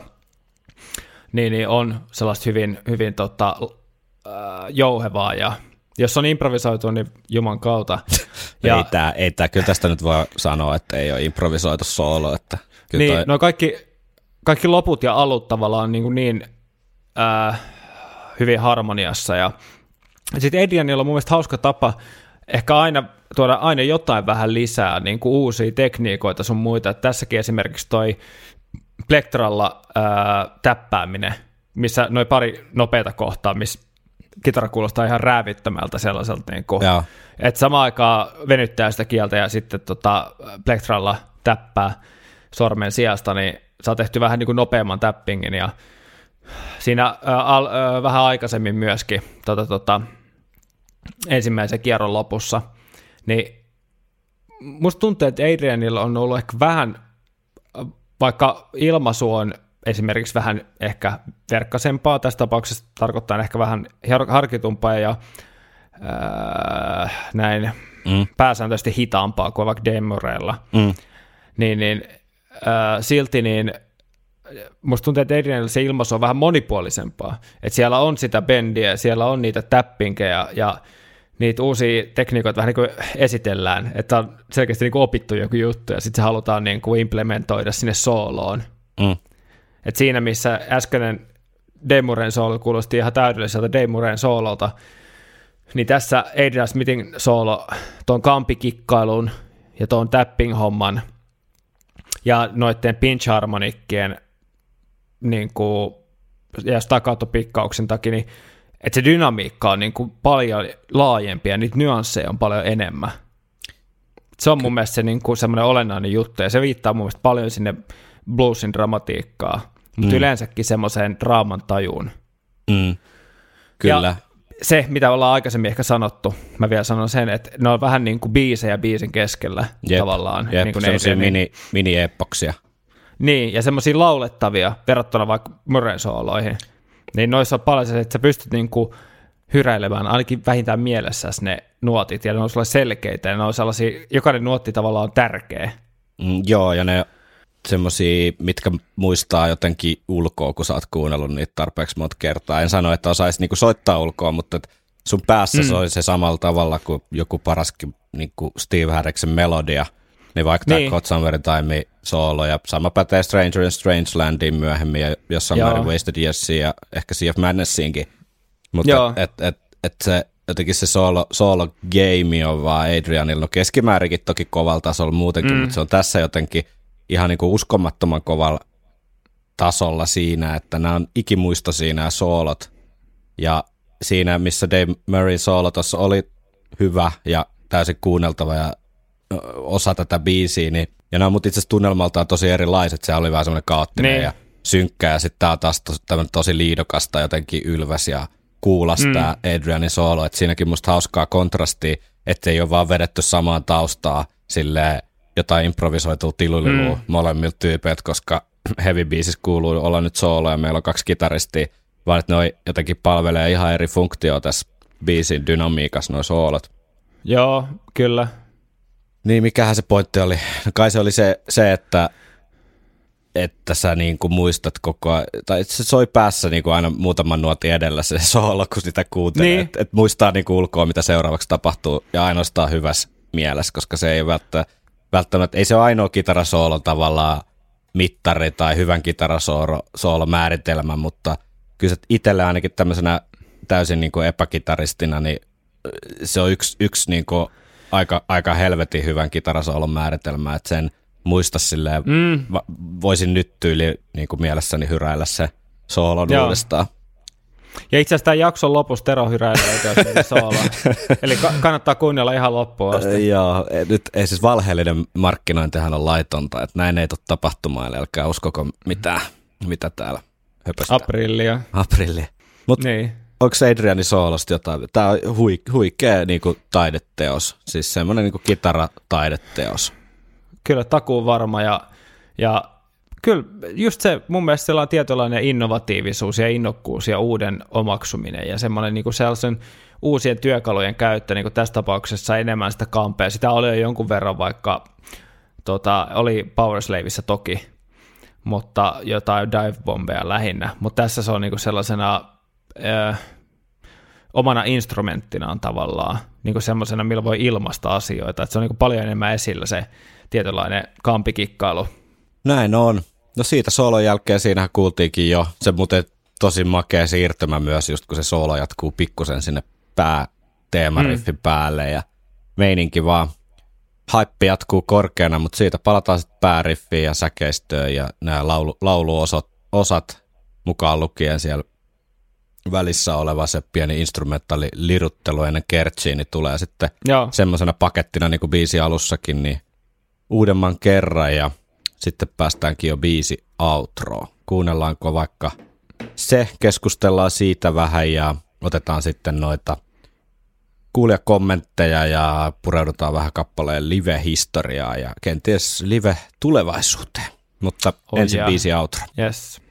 [SPEAKER 1] niin, niin on sellaista hyvin, hyvin tota, äh, jouhevaa ja jos on improvisoitu, niin juman kautta.
[SPEAKER 2] Ja, [LAUGHS] ei, tää, ei tää, kyllä tästä nyt voi sanoa, että ei ole improvisoitu soolo. Että kyllä
[SPEAKER 1] niin,
[SPEAKER 2] toi,
[SPEAKER 1] no kaikki, kaikki loput ja alut tavallaan niin, kuin niin äh, hyvin harmoniassa. Ja sitten Adrianilla on mun mielestä hauska tapa ehkä aina tuoda aina jotain vähän lisää, niin kuin uusia tekniikoita sun muita. Et tässäkin esimerkiksi toi plektralla ää, täppääminen, missä noin pari nopeita kohtaa, missä kitara kuulostaa ihan räävittömältä sellaiselta, niin kuin, että samaan aikaan venyttää sitä kieltä ja sitten tota, plektralla täppää sormen sijasta, niin saa tehty vähän niin kuin nopeamman tappingin ja siinä al, ää, vähän aikaisemmin myöskin tota, tota, ensimmäisen kierron lopussa, niin musta tuntuu, että Adrianilla on ollut ehkä vähän, vaikka ilmaisu on esimerkiksi vähän ehkä verkkasempaa, tässä tapauksessa tarkoittaa ehkä vähän harkitumpaa ja ää, näin mm. pääsääntöisesti hitaampaa kuin vaikka Demoreilla, mm. niin, niin ää, silti niin musta tuntuu, että Adrianilla se ilmaisu on vähän monipuolisempaa. Että siellä on sitä bendiä, siellä on niitä tappinkeja ja niitä uusia tekniikoita vähän niin kuin esitellään, että on selkeästi niin kuin opittu joku juttu ja sitten se halutaan niin kuin implementoida sinne sooloon. Mm. Et siinä, missä äskeinen Demuren soolo kuulosti ihan täydelliseltä Demuren soololta, niin tässä Adrian Smithin soolo tuon kampikikkailun ja tuon tapping-homman ja noiden pinch harmonikkien niin kuin, ja staccato-pikkauksen takia, niin että se dynamiikka on niin kuin paljon laajempi ja niitä nyansseja on paljon enemmän. Se on mun mielestä se niin kuin semmoinen olennainen juttu ja se viittaa mun mielestä paljon sinne bluesin dramatiikkaa, mutta mm. yleensäkin semmoiseen draaman tajuun.
[SPEAKER 2] Mm. Kyllä. Ja
[SPEAKER 1] se, mitä ollaan aikaisemmin ehkä sanottu, mä vielä sanon sen, että ne on vähän niin kuin biisejä biisin keskellä
[SPEAKER 2] jep,
[SPEAKER 1] tavallaan.
[SPEAKER 2] Jep,
[SPEAKER 1] niin kuin
[SPEAKER 2] semmoisia mini, mini-eppoksia.
[SPEAKER 1] Niin, ja semmoisia laulettavia verrattuna vaikka Murren sooloihin. Niin noissa on paljon se, että sä pystyt niinku hyräilemään ainakin vähintään mielessä ne nuotit, ja ne on selkeitä, ja ne on sellaisia, jokainen nuotti tavallaan on tärkeä.
[SPEAKER 2] Mm, joo, ja ne semmoisia, mitkä muistaa jotenkin ulkoa, kun sä oot kuunnellut niitä tarpeeksi monta kertaa. En sano, että osaisi niinku soittaa ulkoa, mutta sun päässä mm. se oli se samalla tavalla kuin joku paraskin niinku Steve Harriksen melodia, niin vaikka niin. tämä God Somewhere Time soolo, ja sama pätee Stranger in Strange Landiin myöhemmin, ja jossain määrin Wasted Yearsiin, ja ehkä Sea of Madnessiinkin. Mutta et, et, et, et se, jotenkin se solo, solo game on vaan Adrianilla, no keskimäärinkin toki kovalla tasolla muutenkin, mm. mutta se on tässä jotenkin ihan niin kuin uskomattoman kovalla tasolla siinä, että nämä on ikimuistoisia nämä soolot, ja siinä, missä Dave Murray soolo tuossa oli hyvä ja täysin kuunneltava ja osa tätä biisiä, niin, ja nämä on itse asiassa tunnelmaltaan tosi erilaiset, se oli vähän semmoinen kaoottinen niin. ja synkkä, ja sitten tämä on taas tosi, tosi liidokasta, jotenkin ylväs ja kuulas mm. tämä Adrianin soolo, että siinäkin musta hauskaa kontrastia, ettei ole vaan vedetty samaan taustaa sille jotain improvisoitua tilulilua mm. molemmilta tyypeiltä, koska [CLEARS THROAT] heavy biisissä kuuluu olla nyt soolo ja meillä on kaksi kitaristia, vaan että ne jotenkin palvelee ihan eri funktioa tässä biisin dynamiikassa, noin soolot.
[SPEAKER 1] Joo, kyllä.
[SPEAKER 2] Niin, mikähän se pointti oli? No kai se oli se, se että, että sä niin kuin muistat koko ajan, tai se soi päässä niin kuin aina muutaman nuotin edellä se [LAUGHS] soolo, kun sitä kuuntelee. Niin. Että et muistaa niin kuin ulkoa, mitä seuraavaksi tapahtuu, ja ainoastaan hyvässä mielessä, koska se ei välttämättä, välttämättä ei se ole ainoa kitarasoolo tavallaan mittari tai hyvän kitarasoolo määritelmä, mutta kyllä se itselle ainakin tämmöisenä täysin niin kuin epäkitaristina, niin se on yksi, yksi niin kuin aika, aika helvetin hyvän kitarasoolon määritelmä, että sen muista silleen, mm. va, voisin nyt tyyli niin kuin mielessäni hyräillä se soolon Joo. uudestaan.
[SPEAKER 1] Ja itse asiassa tämän jakson lopussa Tero hyräilee [LAUGHS] sooloa. Eli ka- kannattaa kuunnella ihan loppuun asti.
[SPEAKER 2] Joo, nyt ei siis valheellinen markkinointihan on laitonta, että näin ei tule tapahtumaan, eli älkää uskoko mitään, mitä täällä höpöstää.
[SPEAKER 1] Aprillia.
[SPEAKER 2] Aprillia. Mut niin onko Adrianin soolosta jotain? Tämä on hui, huikea niin kuin, taideteos, siis semmoinen niin kitarataideteos.
[SPEAKER 1] Kyllä, takuu varma ja, ja kyllä just se mun mielestä sellainen tietynlainen innovatiivisuus ja innokkuus ja uuden omaksuminen ja semmoinen niin kuin sellaisen uusien työkalujen käyttö, niin kuin tässä tapauksessa enemmän sitä kampea. Sitä oli jo jonkun verran vaikka, tota, oli Powerslavissa toki, mutta jotain dive-bombeja lähinnä, mutta tässä se on niin kuin sellaisena äh, omana instrumenttinaan tavallaan, niin kuin semmoisena, millä voi ilmaista asioita. Että se on niin kuin paljon enemmän esillä se tietynlainen kampikikkailu.
[SPEAKER 2] Näin on. No siitä soolon jälkeen siinähän kuultiinkin jo. Se muuten tosi makea siirtymä myös, just kun se soolo jatkuu pikkusen sinne pää teemariffin mm. päälle ja meininki vaan haippi jatkuu korkeana, mutta siitä palataan sitten pääriffiin ja säkeistöön ja nämä laulu, lauluosat osat, mukaan lukien siellä välissä oleva se pieni instrumentaali liruttelu ennen kertsiin, niin tulee sitten semmoisena pakettina niin kuin biisi alussakin, niin uudemman kerran ja sitten päästäänkin jo biisi outro. Kuunnellaanko vaikka se, keskustellaan siitä vähän ja otetaan sitten noita kuulijakommentteja ja pureudutaan vähän kappaleen live-historiaa ja kenties live-tulevaisuuteen. Mutta oh, ensin yeah. biisi outro.
[SPEAKER 1] Yes.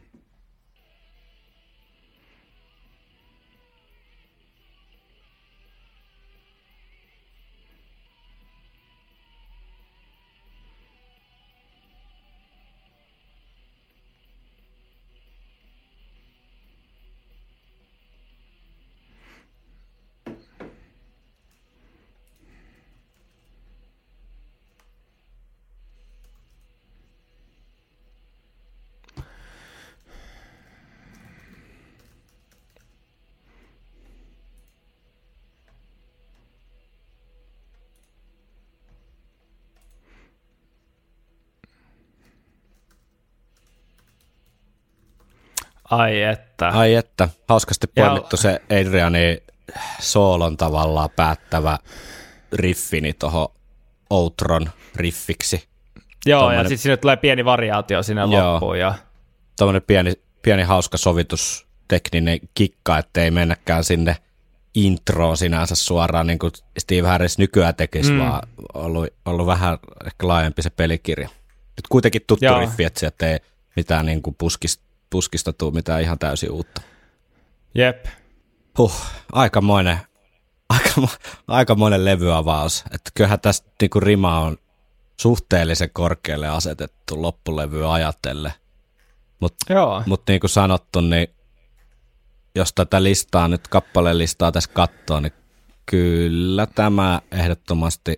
[SPEAKER 1] Ai että.
[SPEAKER 2] Ai että. Hauskasti poimittu ja... se Adriani soolon tavallaan päättävä riffini tuohon Outron riffiksi.
[SPEAKER 1] Joo, Tommoinen... ja sitten sinne tulee pieni variaatio sinne Joo. loppuun. Ja...
[SPEAKER 2] Tuommoinen pieni, pieni hauska sovitustekninen kikka, ettei mennäkään sinne intro sinänsä suoraan, niin kuin Steve Harris nykyään tekisi, mm. vaan ollut, ollut vähän ehkä laajempi se pelikirja. Nyt kuitenkin tuttu Joo. riffi, että sieltä ei mitään niin kuin puskista puskista tuu mitään ihan täysin uutta.
[SPEAKER 1] Jep.
[SPEAKER 2] Huh, aikamoinen, aika, aikamoinen levyavaus. Että kyllähän tästä niinku rima on suhteellisen korkealle asetettu loppulevy ajatelle. Mutta mut niin kuin sanottu, niin jos tätä listaa nyt kappaleen listaa tässä katsoo, niin kyllä tämä ehdottomasti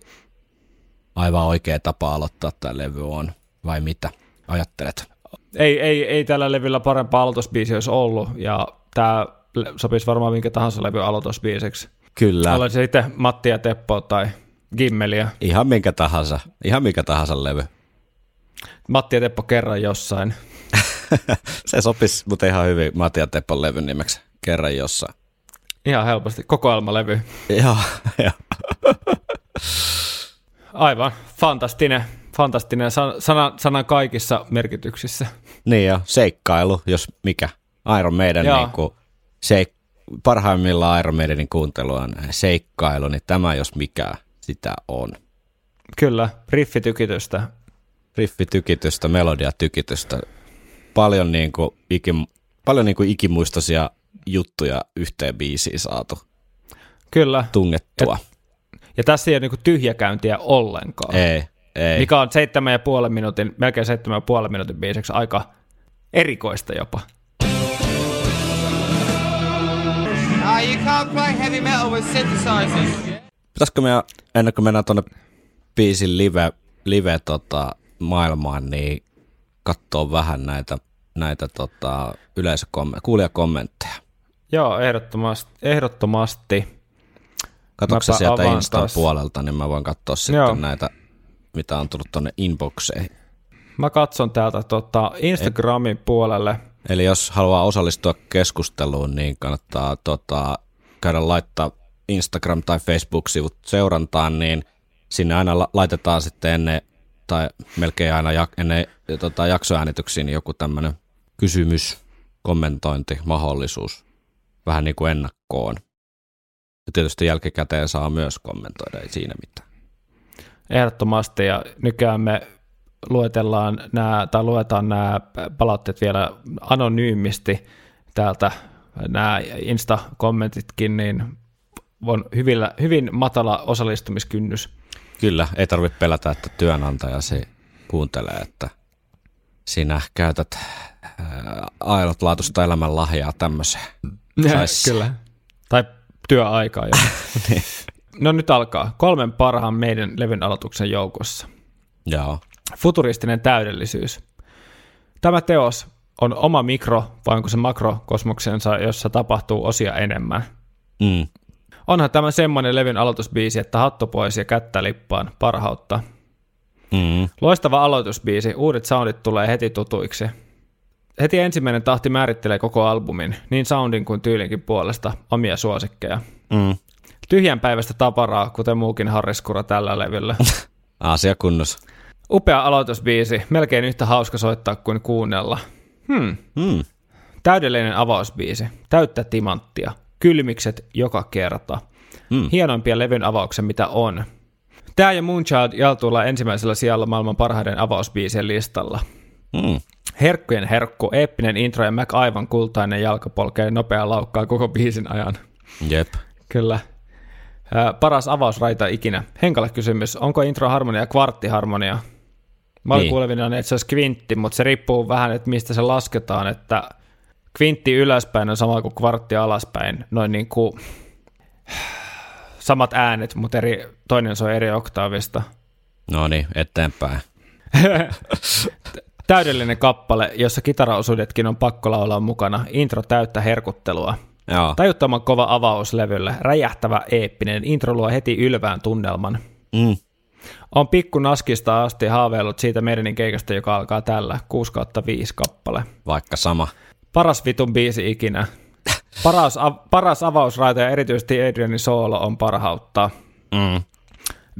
[SPEAKER 2] aivan oikea tapa aloittaa tämä levy on. Vai mitä ajattelet?
[SPEAKER 1] Ei, ei, ei tällä levyllä parempaa aloitusbiisiä olisi ollut, ja tämä sopisi varmaan minkä tahansa levy aloitusbiiseksi.
[SPEAKER 2] Kyllä.
[SPEAKER 1] Olen se sitten Matti ja Teppo tai Gimmeliä.
[SPEAKER 2] Ihan minkä tahansa, ihan minkä tahansa levy.
[SPEAKER 1] Matti ja Teppo kerran jossain. [LAUGHS]
[SPEAKER 2] se sopisi mutta ihan hyvin Matti ja Teppon levyn nimeksi kerran jossain.
[SPEAKER 1] Ihan helposti, kokoelmalevy.
[SPEAKER 2] Joo, [LAUGHS] joo.
[SPEAKER 1] Aivan, fantastinen fantastinen sana, sanan kaikissa merkityksissä.
[SPEAKER 2] Niin ja seikkailu, jos mikä. Iron Maiden niin kuin, seik- parhaimmillaan Iron Maidenin kuuntelu on seikkailu, niin tämä jos mikä sitä on.
[SPEAKER 1] Kyllä, riffitykitystä.
[SPEAKER 2] Riffitykitystä, melodiatykitystä. Paljon, niin kuin, ikim, paljon niin kuin ikimuistoisia juttuja yhteen biisiin saatu.
[SPEAKER 1] Kyllä.
[SPEAKER 2] Tungettua.
[SPEAKER 1] Ja, ja tässä ei ole niin tyhjäkäyntiä ollenkaan.
[SPEAKER 2] Ei, ei.
[SPEAKER 1] Mikä on seitsemän ja puolen minuutin, melkein seitsemän ja puolen minuutin biiseksi aika erikoista jopa.
[SPEAKER 2] Pitäisikö me, ennen kuin mennään tuonne biisin live, live tota, maailmaan, niin katsoa vähän näitä, näitä tota, yleisökommentteja, kuulijakommentteja.
[SPEAKER 1] Joo, ehdottomasti. ehdottomasti.
[SPEAKER 2] Katsotko sieltä Instan puolelta, niin mä voin katsoa sitten Joo. näitä mitä on tullut tuonne inboxeihin.
[SPEAKER 1] Mä katson täältä tota Instagramin Et, puolelle.
[SPEAKER 2] Eli jos haluaa osallistua keskusteluun, niin kannattaa tota, käydä laittaa Instagram- tai Facebook-sivut seurantaan, niin sinne aina laitetaan sitten ennen, tai melkein aina jak- ennen tota, jaksoäänityksiin niin joku tämmöinen kysymys, kommentointi, mahdollisuus, vähän niin kuin ennakkoon. Ja tietysti jälkikäteen saa myös kommentoida, ei siinä mitään.
[SPEAKER 1] Ehdottomasti, ja nykyään me luetellaan nämä, tai luetaan nämä palautteet vielä anonyymisti täältä, nämä Insta-kommentitkin, niin on hyvillä, hyvin matala osallistumiskynnys.
[SPEAKER 2] Kyllä, ei tarvitse pelätä, että työnantajasi kuuntelee, että sinä käytät ainutlaatuista elämänlahjaa tämmöiseen. [LAUGHS]
[SPEAKER 1] Kyllä, tai työaikaa jo. [LAUGHS] niin. No nyt alkaa. Kolmen parhaan meidän levyn aloituksen joukossa.
[SPEAKER 2] Joo.
[SPEAKER 1] Futuristinen täydellisyys. Tämä teos on oma mikro vai onko se makrokosmoksensa, jossa tapahtuu osia enemmän.
[SPEAKER 2] Mm.
[SPEAKER 1] Onhan tämä semmoinen levyn aloitusbiisi, että hattu pois ja kättä lippaan parhautta.
[SPEAKER 2] Mm.
[SPEAKER 1] Loistava aloitusbiisi, uudet soundit tulee heti tutuiksi. Heti ensimmäinen tahti määrittelee koko albumin, niin soundin kuin tyylinkin puolesta, omia suosikkeja.
[SPEAKER 2] Mm.
[SPEAKER 1] Tyhjän päivästä taparaa, kuten muukin harriskura tällä levyllä. [LAUGHS]
[SPEAKER 2] Asia kunnossa.
[SPEAKER 1] Upea aloitusbiisi, melkein yhtä hauska soittaa kuin kuunnella. Hmm.
[SPEAKER 2] Mm.
[SPEAKER 1] Täydellinen avausbiisi, täyttä timanttia, kylmikset joka kerta.
[SPEAKER 2] Mm.
[SPEAKER 1] Hienoimpia levyn avauksen mitä on. Tämä ja Moonchild jaltuilla ensimmäisellä sijalla maailman parhaiden avausbiisien listalla.
[SPEAKER 2] Mm.
[SPEAKER 1] Herkkujen herkku, eeppinen intro ja Mac aivan kultainen jalkapolkeen nopea laukkaa koko biisin ajan.
[SPEAKER 2] Jep.
[SPEAKER 1] Kyllä. Ää, paras avausraita ikinä. Henkalle kysymys, onko intro-harmonia kvarttiharmonia? Mä olin
[SPEAKER 2] Niin.
[SPEAKER 1] kuulevina, että se olisi kvintti, mutta se riippuu vähän, että mistä se lasketaan, että kvintti ylöspäin on sama kuin kvartti alaspäin, noin niin kuin samat äänet, mutta eri, toinen soi eri oktaavista.
[SPEAKER 2] No niin, eteenpäin. [LAUGHS]
[SPEAKER 1] Täydellinen kappale, jossa kitaraosuudetkin on pakko laulaa mukana. Intro täyttä herkuttelua.
[SPEAKER 2] Joo.
[SPEAKER 1] Tajuttoman kova avaus levylle, räjähtävä eeppinen, intro luo heti ylvään tunnelman.
[SPEAKER 2] Mm.
[SPEAKER 1] On pikku naskista asti haaveillut siitä meidänin keikasta, joka alkaa tällä 6 kautta 5 kappale.
[SPEAKER 2] Vaikka sama.
[SPEAKER 1] Paras vitun biisi ikinä. Paras, av- paras avausraita ja erityisesti Adrianin soolo on parhautta.
[SPEAKER 2] Mm.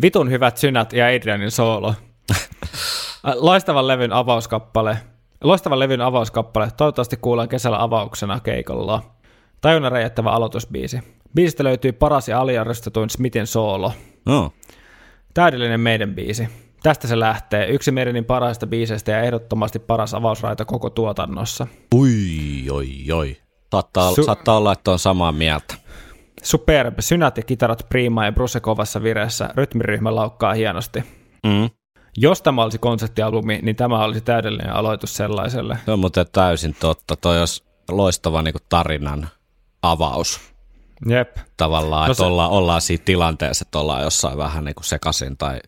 [SPEAKER 1] Vitun hyvät synät ja Adrianin soolo. [LAUGHS] Loistavan levyn avauskappale. Loistavan levyn avauskappale. Toivottavasti kuullaan kesällä avauksena keikolla. Tajunnan räjättävä aloitusbiisi. Biisistä löytyy paras ja aliarvostetuin Smithin soolo.
[SPEAKER 2] No.
[SPEAKER 1] Täydellinen meidän biisi. Tästä se lähtee. Yksi meidänin parhaista biiseistä ja ehdottomasti paras avausraita koko tuotannossa.
[SPEAKER 2] Ui, oi, oi. Saattaa,
[SPEAKER 1] Su-
[SPEAKER 2] saattaa olla, että on samaa mieltä.
[SPEAKER 1] Superb. Synät ja kitarat prima ja Bruce kovassa vireessä. Rytmiryhmä laukkaa hienosti.
[SPEAKER 2] Mm.
[SPEAKER 1] Jos tämä olisi konseptialbumi, niin tämä olisi täydellinen aloitus sellaiselle.
[SPEAKER 2] Se on muuten täysin totta. Toi olisi loistava niin tarinan avaus
[SPEAKER 1] Jep.
[SPEAKER 2] tavallaan,
[SPEAKER 1] No
[SPEAKER 2] no että
[SPEAKER 1] se-
[SPEAKER 2] ollaan, ollaan siinä tilanteessa, että ollaan jossain vähän niin kuin sekaisin tai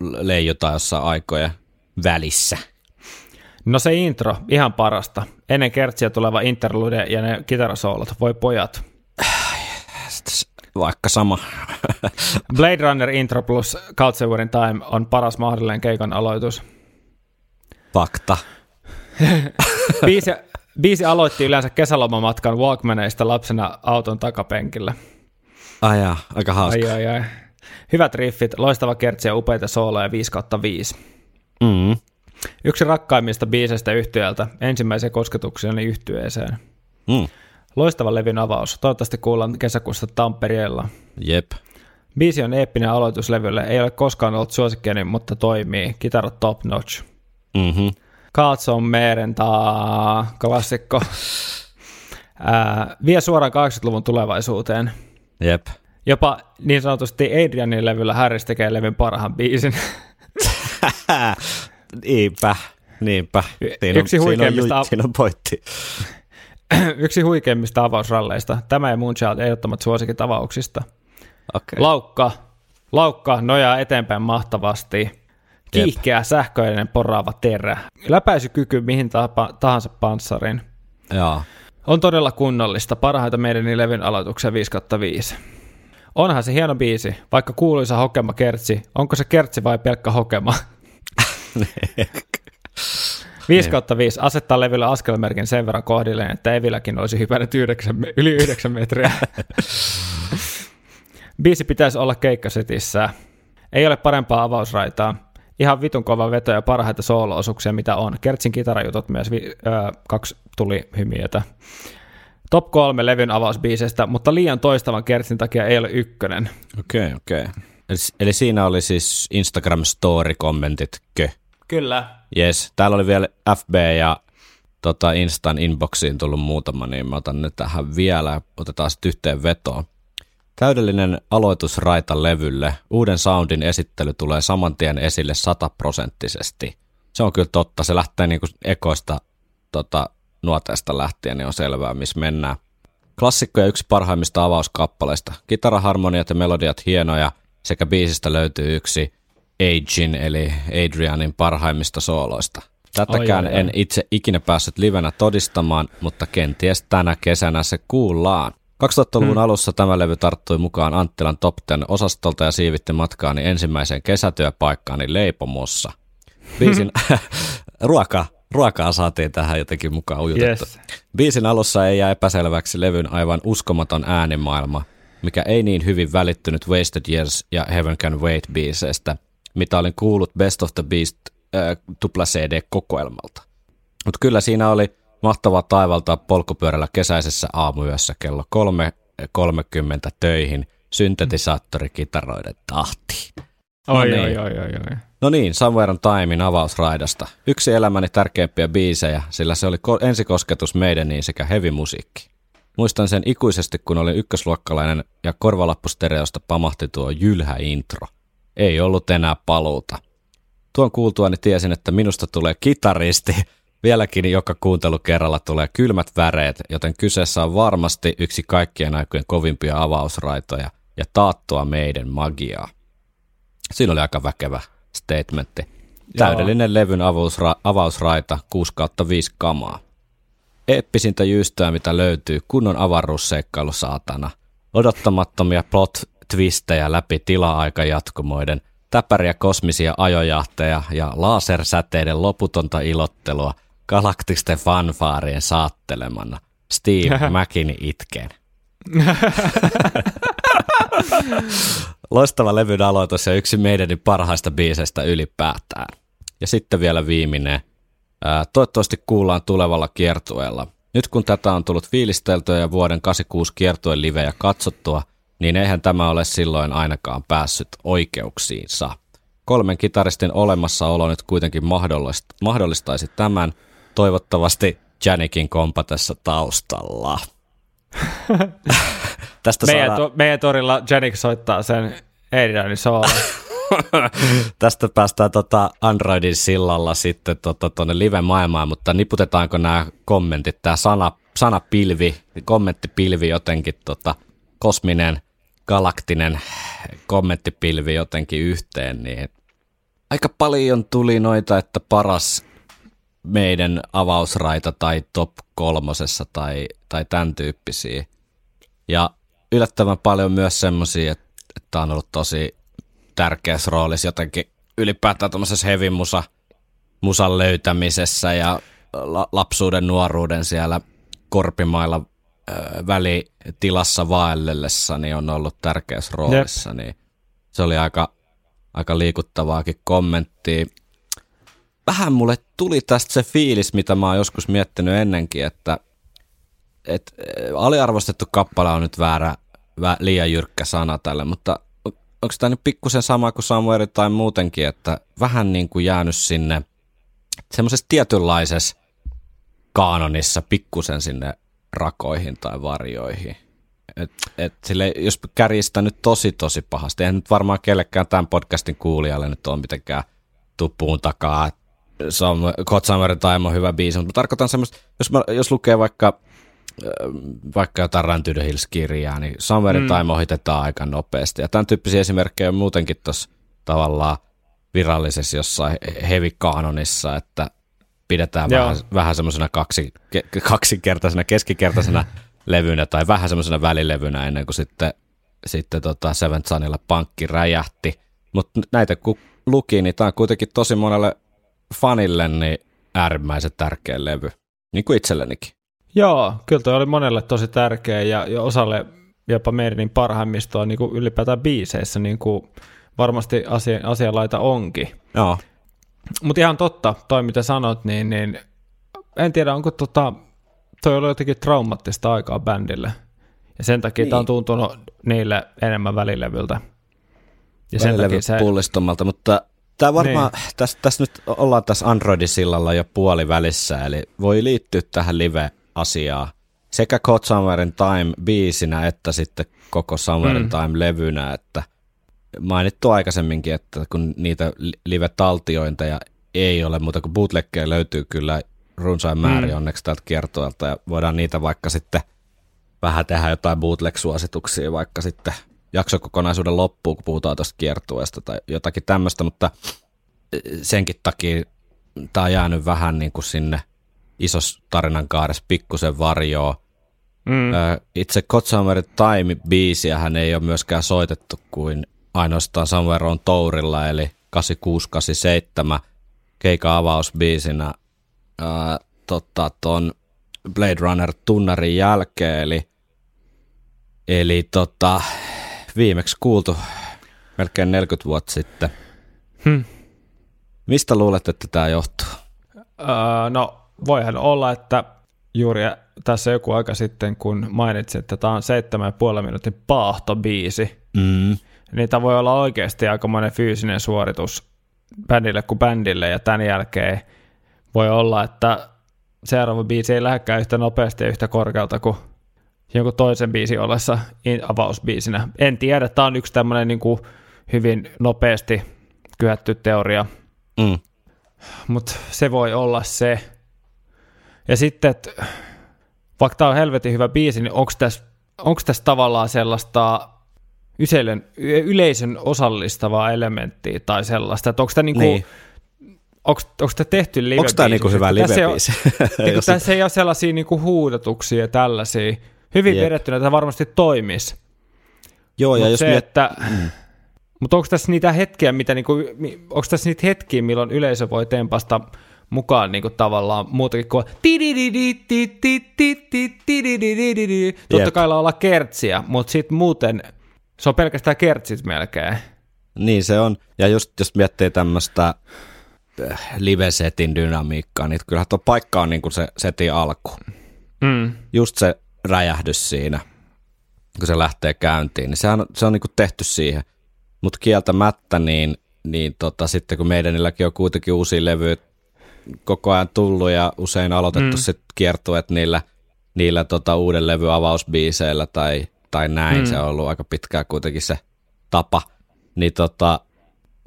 [SPEAKER 2] leijutaan jossain aikojen välissä.
[SPEAKER 1] No se intro, ihan parasta. Ennen kertsiä tuleva interlude ja ne kitarasoolot. Voi pojat.
[SPEAKER 2] Vaikka sama.
[SPEAKER 1] Blade Runner intro plus Couchsewerin Time on paras mahdollinen keikan aloitus.
[SPEAKER 2] Fakta. [LAUGHS]
[SPEAKER 1] Biisi, biisi aloitti yleensä kesälomamatkan Walkmaneista lapsena auton takapenkillä.
[SPEAKER 2] Ai jaa, aika hauska.
[SPEAKER 1] Ai ai ai. Hyvät riffit, loistava kertsi ja upeita sooloja 5 kautta 5.
[SPEAKER 2] Mm.
[SPEAKER 1] Yksi rakkaimmista biiseistä yhtyöltä, ensimmäisen kosketukseni yhtyeeseen.
[SPEAKER 2] Mm.
[SPEAKER 1] Loistava levyn avaus, toivottavasti kuullaan kesäkuussa Tampereella.
[SPEAKER 2] Jep.
[SPEAKER 1] Biisi on eeppinen aloitus levylle, ei ole koskaan ollut suosikkeeni, mutta toimii. Kitarat top notch.
[SPEAKER 2] Mm-hmm.
[SPEAKER 1] Katson merentaa, klassikko. [LAUGHS] Ää, vie suoraan 80-luvun tulevaisuuteen.
[SPEAKER 2] Jep.
[SPEAKER 1] Jopa niin sanotusti Adrianin levyllä Harris tekee levyn parhaan biisin. [LAUGHS]
[SPEAKER 2] Niinpä. Niinpä.
[SPEAKER 1] yksi
[SPEAKER 2] siinä on,
[SPEAKER 1] huikeimmista-
[SPEAKER 2] siinä on, siinä on pointti. [CLEARS THROAT]
[SPEAKER 1] Yksi huikeimmista avausralleista. Tämä ja Moonchild ehdottomat suosikit avauksista.
[SPEAKER 2] Okay.
[SPEAKER 1] Laukka, laukka nojaa eteenpäin mahtavasti. Kiihkeä, sähköinen, poraava terä. Läpäisykyky mihin tahansa panssarin.
[SPEAKER 2] Joo.
[SPEAKER 1] On todella kunnollista, parhaita meidän levyn aloituksia 5 5. Onhan se hieno biisi, vaikka kuuluisa hokema kertsi. Onko se kertsi vai pelkkä hokema? [LAUGHS] [LAUGHS] 5 5 asettaa levylle askelmerkin sen verran kohdilleen, että Evilläkin olisi hypännyt 9, yli 9 metriä. [LAUGHS] Biisi pitäisi olla keikkasetissä. Ei ole parempaa avausraitaa. Ihan vitun kova veto ja parhaita soolo-osuuksia, mitä on. Kertsin kitarajutut myös, vi- ö, kaksi tuli hymiötä. Top kolme levyn avausbiisestä, mutta liian toistavan kertsin takia ei ole ykkönen.
[SPEAKER 2] Okei, okay, okei. Okay. Eli, eli siinä oli siis Instagram story-kommentit, kö?
[SPEAKER 1] Kyllä.
[SPEAKER 2] Yes. Täällä oli vielä FB ja tota Instan inboxiin tullut muutama, niin mä otan nyt tähän vielä otetaan sitten yhteen vetoon. Täydellinen aloitusraita levylle. Uuden soundin esittely tulee saman tien esille sataprosenttisesti. Se on kyllä totta. Se lähtee niinku ekoista tota, nuoteesta lähtien, niin on selvää, missä mennään. Klassikko ja yksi parhaimmista avauskappaleista. Kitaraharmoniat ja melodiat hienoja, sekä biisistä löytyy yksi Agin eli Adrianin parhaimmista sooloista. Tätäkään
[SPEAKER 1] Ai, ai, ai.
[SPEAKER 2] en itse ikinä päässyt livenä todistamaan, mutta kenties tänä kesänä se kuullaan. 2000-luvun
[SPEAKER 1] Hmm.
[SPEAKER 2] alussa tämä levy tarttui mukaan Anttilan Top Ten osastolta ja siivitti matkaani ensimmäiseen kesätyöpaikkaani Leipomossa. Biisin [LAUGHS] ruoka, ruokaa saatiin tähän jotenkin mukaan ujutettu.
[SPEAKER 1] Yes.
[SPEAKER 2] Biisin alussa ei jää epäselväksi levyn aivan uskomaton äänimaailma, mikä ei niin hyvin välittynyt Wasted Years ja Heaven Can Wait biiseistä, mitä olin kuullut Best of the Beast äh, tupla CD-kokoelmalta. Mutta kyllä siinä oli mahtavaa taivaltaa polkupyörällä kesäisessä aamuyössä kello 3.30 töihin syntetisaattorikitaroiden tahtiin.
[SPEAKER 1] Oi,
[SPEAKER 2] niin.
[SPEAKER 1] oi, oi, oi, oi.
[SPEAKER 2] No niin, Somewhere on Timein avausraidasta. Yksi elämäni tärkeimpiä biisejä, sillä se oli ko- ensikosketus meidäniin sekä heavy-musiikki. Muistan sen ikuisesti, kun olin ykkösluokkalainen ja korvalappustereosta pamahti tuo jylhä intro. Ei ollut enää paluuta. Tuon kuultuani tiesin, että minusta tulee kitaristi. Vieläkin joka kuuntelukerralla tulee kylmät väreet, joten kyseessä on varmasti yksi kaikkien aikojen kovimpia avausraitoja ja taattua meidän magiaa. Siinä oli aika väkevä statementti. Täydellinen levyn avausra- avausraita 6 kautta 5 kamaa. Eeppisintä jyystöä, mitä löytyy, kunnon avaruusseikkailu saatana. Odottamattomia plot twistejä läpi tila-aika jatkumoiden, täpäriä kosmisia ajojahteja ja lasersäteiden loputonta ilottelua galaktisten fanfaarien saattelemana. Steve [LAUGHS] Mäkini itkeen. Loistava levyn aloitus ja yksi meidän parhaista biiseistä ylipäätään. Ja sitten vielä viimeinen. Ää, toivottavasti kuullaan tulevalla kiertueella. Nyt kun tätä on tullut fiilisteltyä ja vuoden 86 kiertueen livejä katsottua, niin eihän tämä ole silloin ainakaan päässyt oikeuksiinsa. Kolmen kitaristin olemassaolo nyt kuitenkin mahdollist- mahdollistaisi tämän, toivottavasti Janikin kompatessa taustalla. [LAUGHS] Tästä
[SPEAKER 1] Meidän,
[SPEAKER 2] saadaan...
[SPEAKER 1] to, meidän torilla Janik soittaa sen Adrianin soolo. [LAUGHS]
[SPEAKER 2] Tästä päästään tota Androidin sillalla sitten tuonne tota, live-maailmaan, mutta niputetaanko nämä kommentit, tämä sana, sanapilvi, kommenttipilvi jotenkin, tota, kosminen, galaktinen kommenttipilvi jotenkin yhteen, niin aika paljon tuli noita, että paras meidän avausraita tai top kolmosessa tai, tai tämän tyyppisiä. Ja yllättävän paljon myös semmoisia, että, että on ollut tosi tärkeässä roolissa jotenkin ylipäätään tuommoisessa heavy musa, musan löytämisessä ja la, lapsuuden nuoruuden siellä korpimailla välitilassa vaellellessa niin on ollut tärkeässä roolissa, niin se oli aika, aika liikuttavaakin kommenttia. Vähän mulle tuli tästä se fiilis, mitä mä oon joskus miettinyt ennenkin, että et, aliarvostettu kappale on nyt väärä, vä, liian jyrkkä sana tälle, mutta onko tämä nyt pikkusen sama kuin Samuel tai muutenkin, että vähän niin kuin jäänyt sinne semmoisessa tietynlaisessa kaanonissa pikkusen sinne rakoihin tai varjoihin. Et, et sille, jos kärjistä nyt tosi tosi pahasti, eihän nyt varmaan kellekään tämän podcastin kuulijalle nyt ole mitenkään tuppuun takaa, God Summer Time on hyvä biisi, mutta mä tarkoitan semmoista, jos, mä, jos lukee vaikka vaikka jotain the Hills-kirjaa, niin Summer mm. Time ohitetaan aika nopeasti. Ja tämän tyyppisiä esimerkkejä on muutenkin tuossa tavallaan virallisessa jossain heavy-kanonissa, että pidetään
[SPEAKER 1] Joo.
[SPEAKER 2] vähän, vähän semmoisena kaksi, ke, kaksinkertaisena, keskikertaisena [LAUGHS] levynä tai vähän semmoisena välilevynä ennen kuin sitten, sitten tota Seventh Sunilla pankki räjähti. Mutta näitä kun luki, niin tämä on kuitenkin tosi monelle fanille niin äärimmäisen tärkeä levy, niin kuin itsellenikin.
[SPEAKER 1] Joo, kyllä toi oli monelle tosi tärkeä ja, ja osalle jopa meidän parhaimmistoa niin kuin ylipäätään biiseissä, niin kuin varmasti asia, asianlaita onkin.
[SPEAKER 2] Joo.
[SPEAKER 1] Mutta ihan totta, toi mitä sanot, niin, niin en tiedä, onko tota, toi ollut jotenkin traumaattista aikaa bändille. Ja sen takia niin. tämä on tuntunut niille enemmän välilevyltä. Ja sen takia se...
[SPEAKER 2] pullistumalta, mutta tämä varmaan, niin. tässä, tässä nyt ollaan tässä Androidin sillalla jo puoli välissä, eli voi liittyä tähän live-asiaan sekä God Summerin Time biisinä, että sitten koko Summerin mm. Time levynä, että mainittu aikaisemminkin, että kun niitä live-taltiointeja ei ole, mutta kun bootleggeja löytyy kyllä runsain määrin mm. onneksi tältä kiertoilta, ja voidaan niitä vaikka sitten vähän tehdä jotain bootleg-suosituksia, vaikka sitten jaksokokonaisuuden loppuun, kun puhutaan tuosta kiertueesta tai jotakin tämmöistä, mutta senkin takia tämä on jäänyt vähän niin kuin sinne isos tarinan kaaressa pikkusen varjoon. Mm. Itse Kotsamer Time-biisiä hän ei ole myöskään soitettu kuin ainoastaan Somewhere on Tourilla, eli 8687 keikan avausbiisinä ää, tota, ton Blade Runner tunnarin jälkeen, eli, eli tota, viimeksi kuultu melkein 40 vuotta sitten. Hmm. Mistä luulet, että tämä johtuu?
[SPEAKER 1] Öö, no, voihan olla, että juuri tässä joku aika sitten, kun mainitsit, että tämä on 7,5 minuutin paahtobiisi, mm. Tämä voi olla oikeasti monen fyysinen suoritus bändille kuin bändille, ja tämän jälkeen voi olla, että seuraava biisi ei lähdekään yhtä nopeasti ja yhtä korkealta kuin jonkun toisen biisin ollessa avausbiisinä. En tiedä, tämä on yksi tämmöinen niin kuin hyvin nopeasti kyhätty teoria, mm. mutta se voi olla se. Ja sitten, että vaikka tämä on helvetin hyvä biisi, niin onko tässä, onko tässä tavallaan sellaista yleisön, yleisön osallistavaa elementtiä tai sellaista, että onko tämä niinku, niin onko, onko tämä tehty live
[SPEAKER 2] Onko tämä niinku hyvä live-biisi?
[SPEAKER 1] Niin tässä ei ole sellaisia [LAUGHS] niinku huudatuksia ja tällaisia. Hyvin Jep. vedettynä tämä varmasti toimisi.
[SPEAKER 2] Joo, ja Mut jos
[SPEAKER 1] se, miet... että, mm. Mutta onko tässä niitä hetkiä, mitä niinku, onko tässä niitä hetkiä, milloin yleisö voi tempasta mukaan niinku tavallaan muutakin kuin Totta kai olla kertsiä, mutta sitten muuten se on pelkästään kertsit melkein.
[SPEAKER 2] Niin se on. Ja just jos miettii tämmöistä live-setin dynamiikkaa, niin kyllähän tuo paikka on niin kuin se setin alku. Mm. Just se räjähdys siinä, kun se lähtee käyntiin, niin sehän, se on niin kuin tehty siihen. Mutta kieltämättä, niin, niin tota, sitten kun meidänilläkin on kuitenkin uusia levyjä koko ajan tullut ja usein aloitettu mm. sitten kiertueet niillä, niillä tota, uuden levy avausbiiseillä tai, tai näin, mm. se on ollut aika pitkään kuitenkin se tapa, niin tota,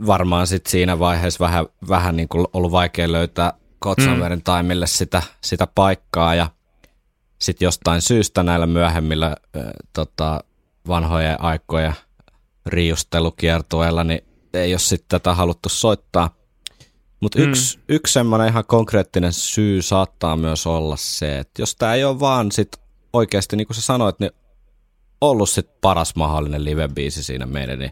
[SPEAKER 2] varmaan sit siinä vaiheessa vähän, vähän niin kuin ollut vaikea löytää Kotsamerin mm. taimille sitä, sitä paikkaa ja sitten jostain syystä näillä myöhemmillä äh, tota, vanhojen aikojen riustelukiertueilla, niin ei ole sitten tätä haluttu soittaa. Mutta mm. yksi, yksi semmoinen ihan konkreettinen syy saattaa myös olla se, että jos tämä ei ole vaan sit oikeasti, niin kuin sä sanoit, niin ollut sit paras mahdollinen live-biisi siinä meidän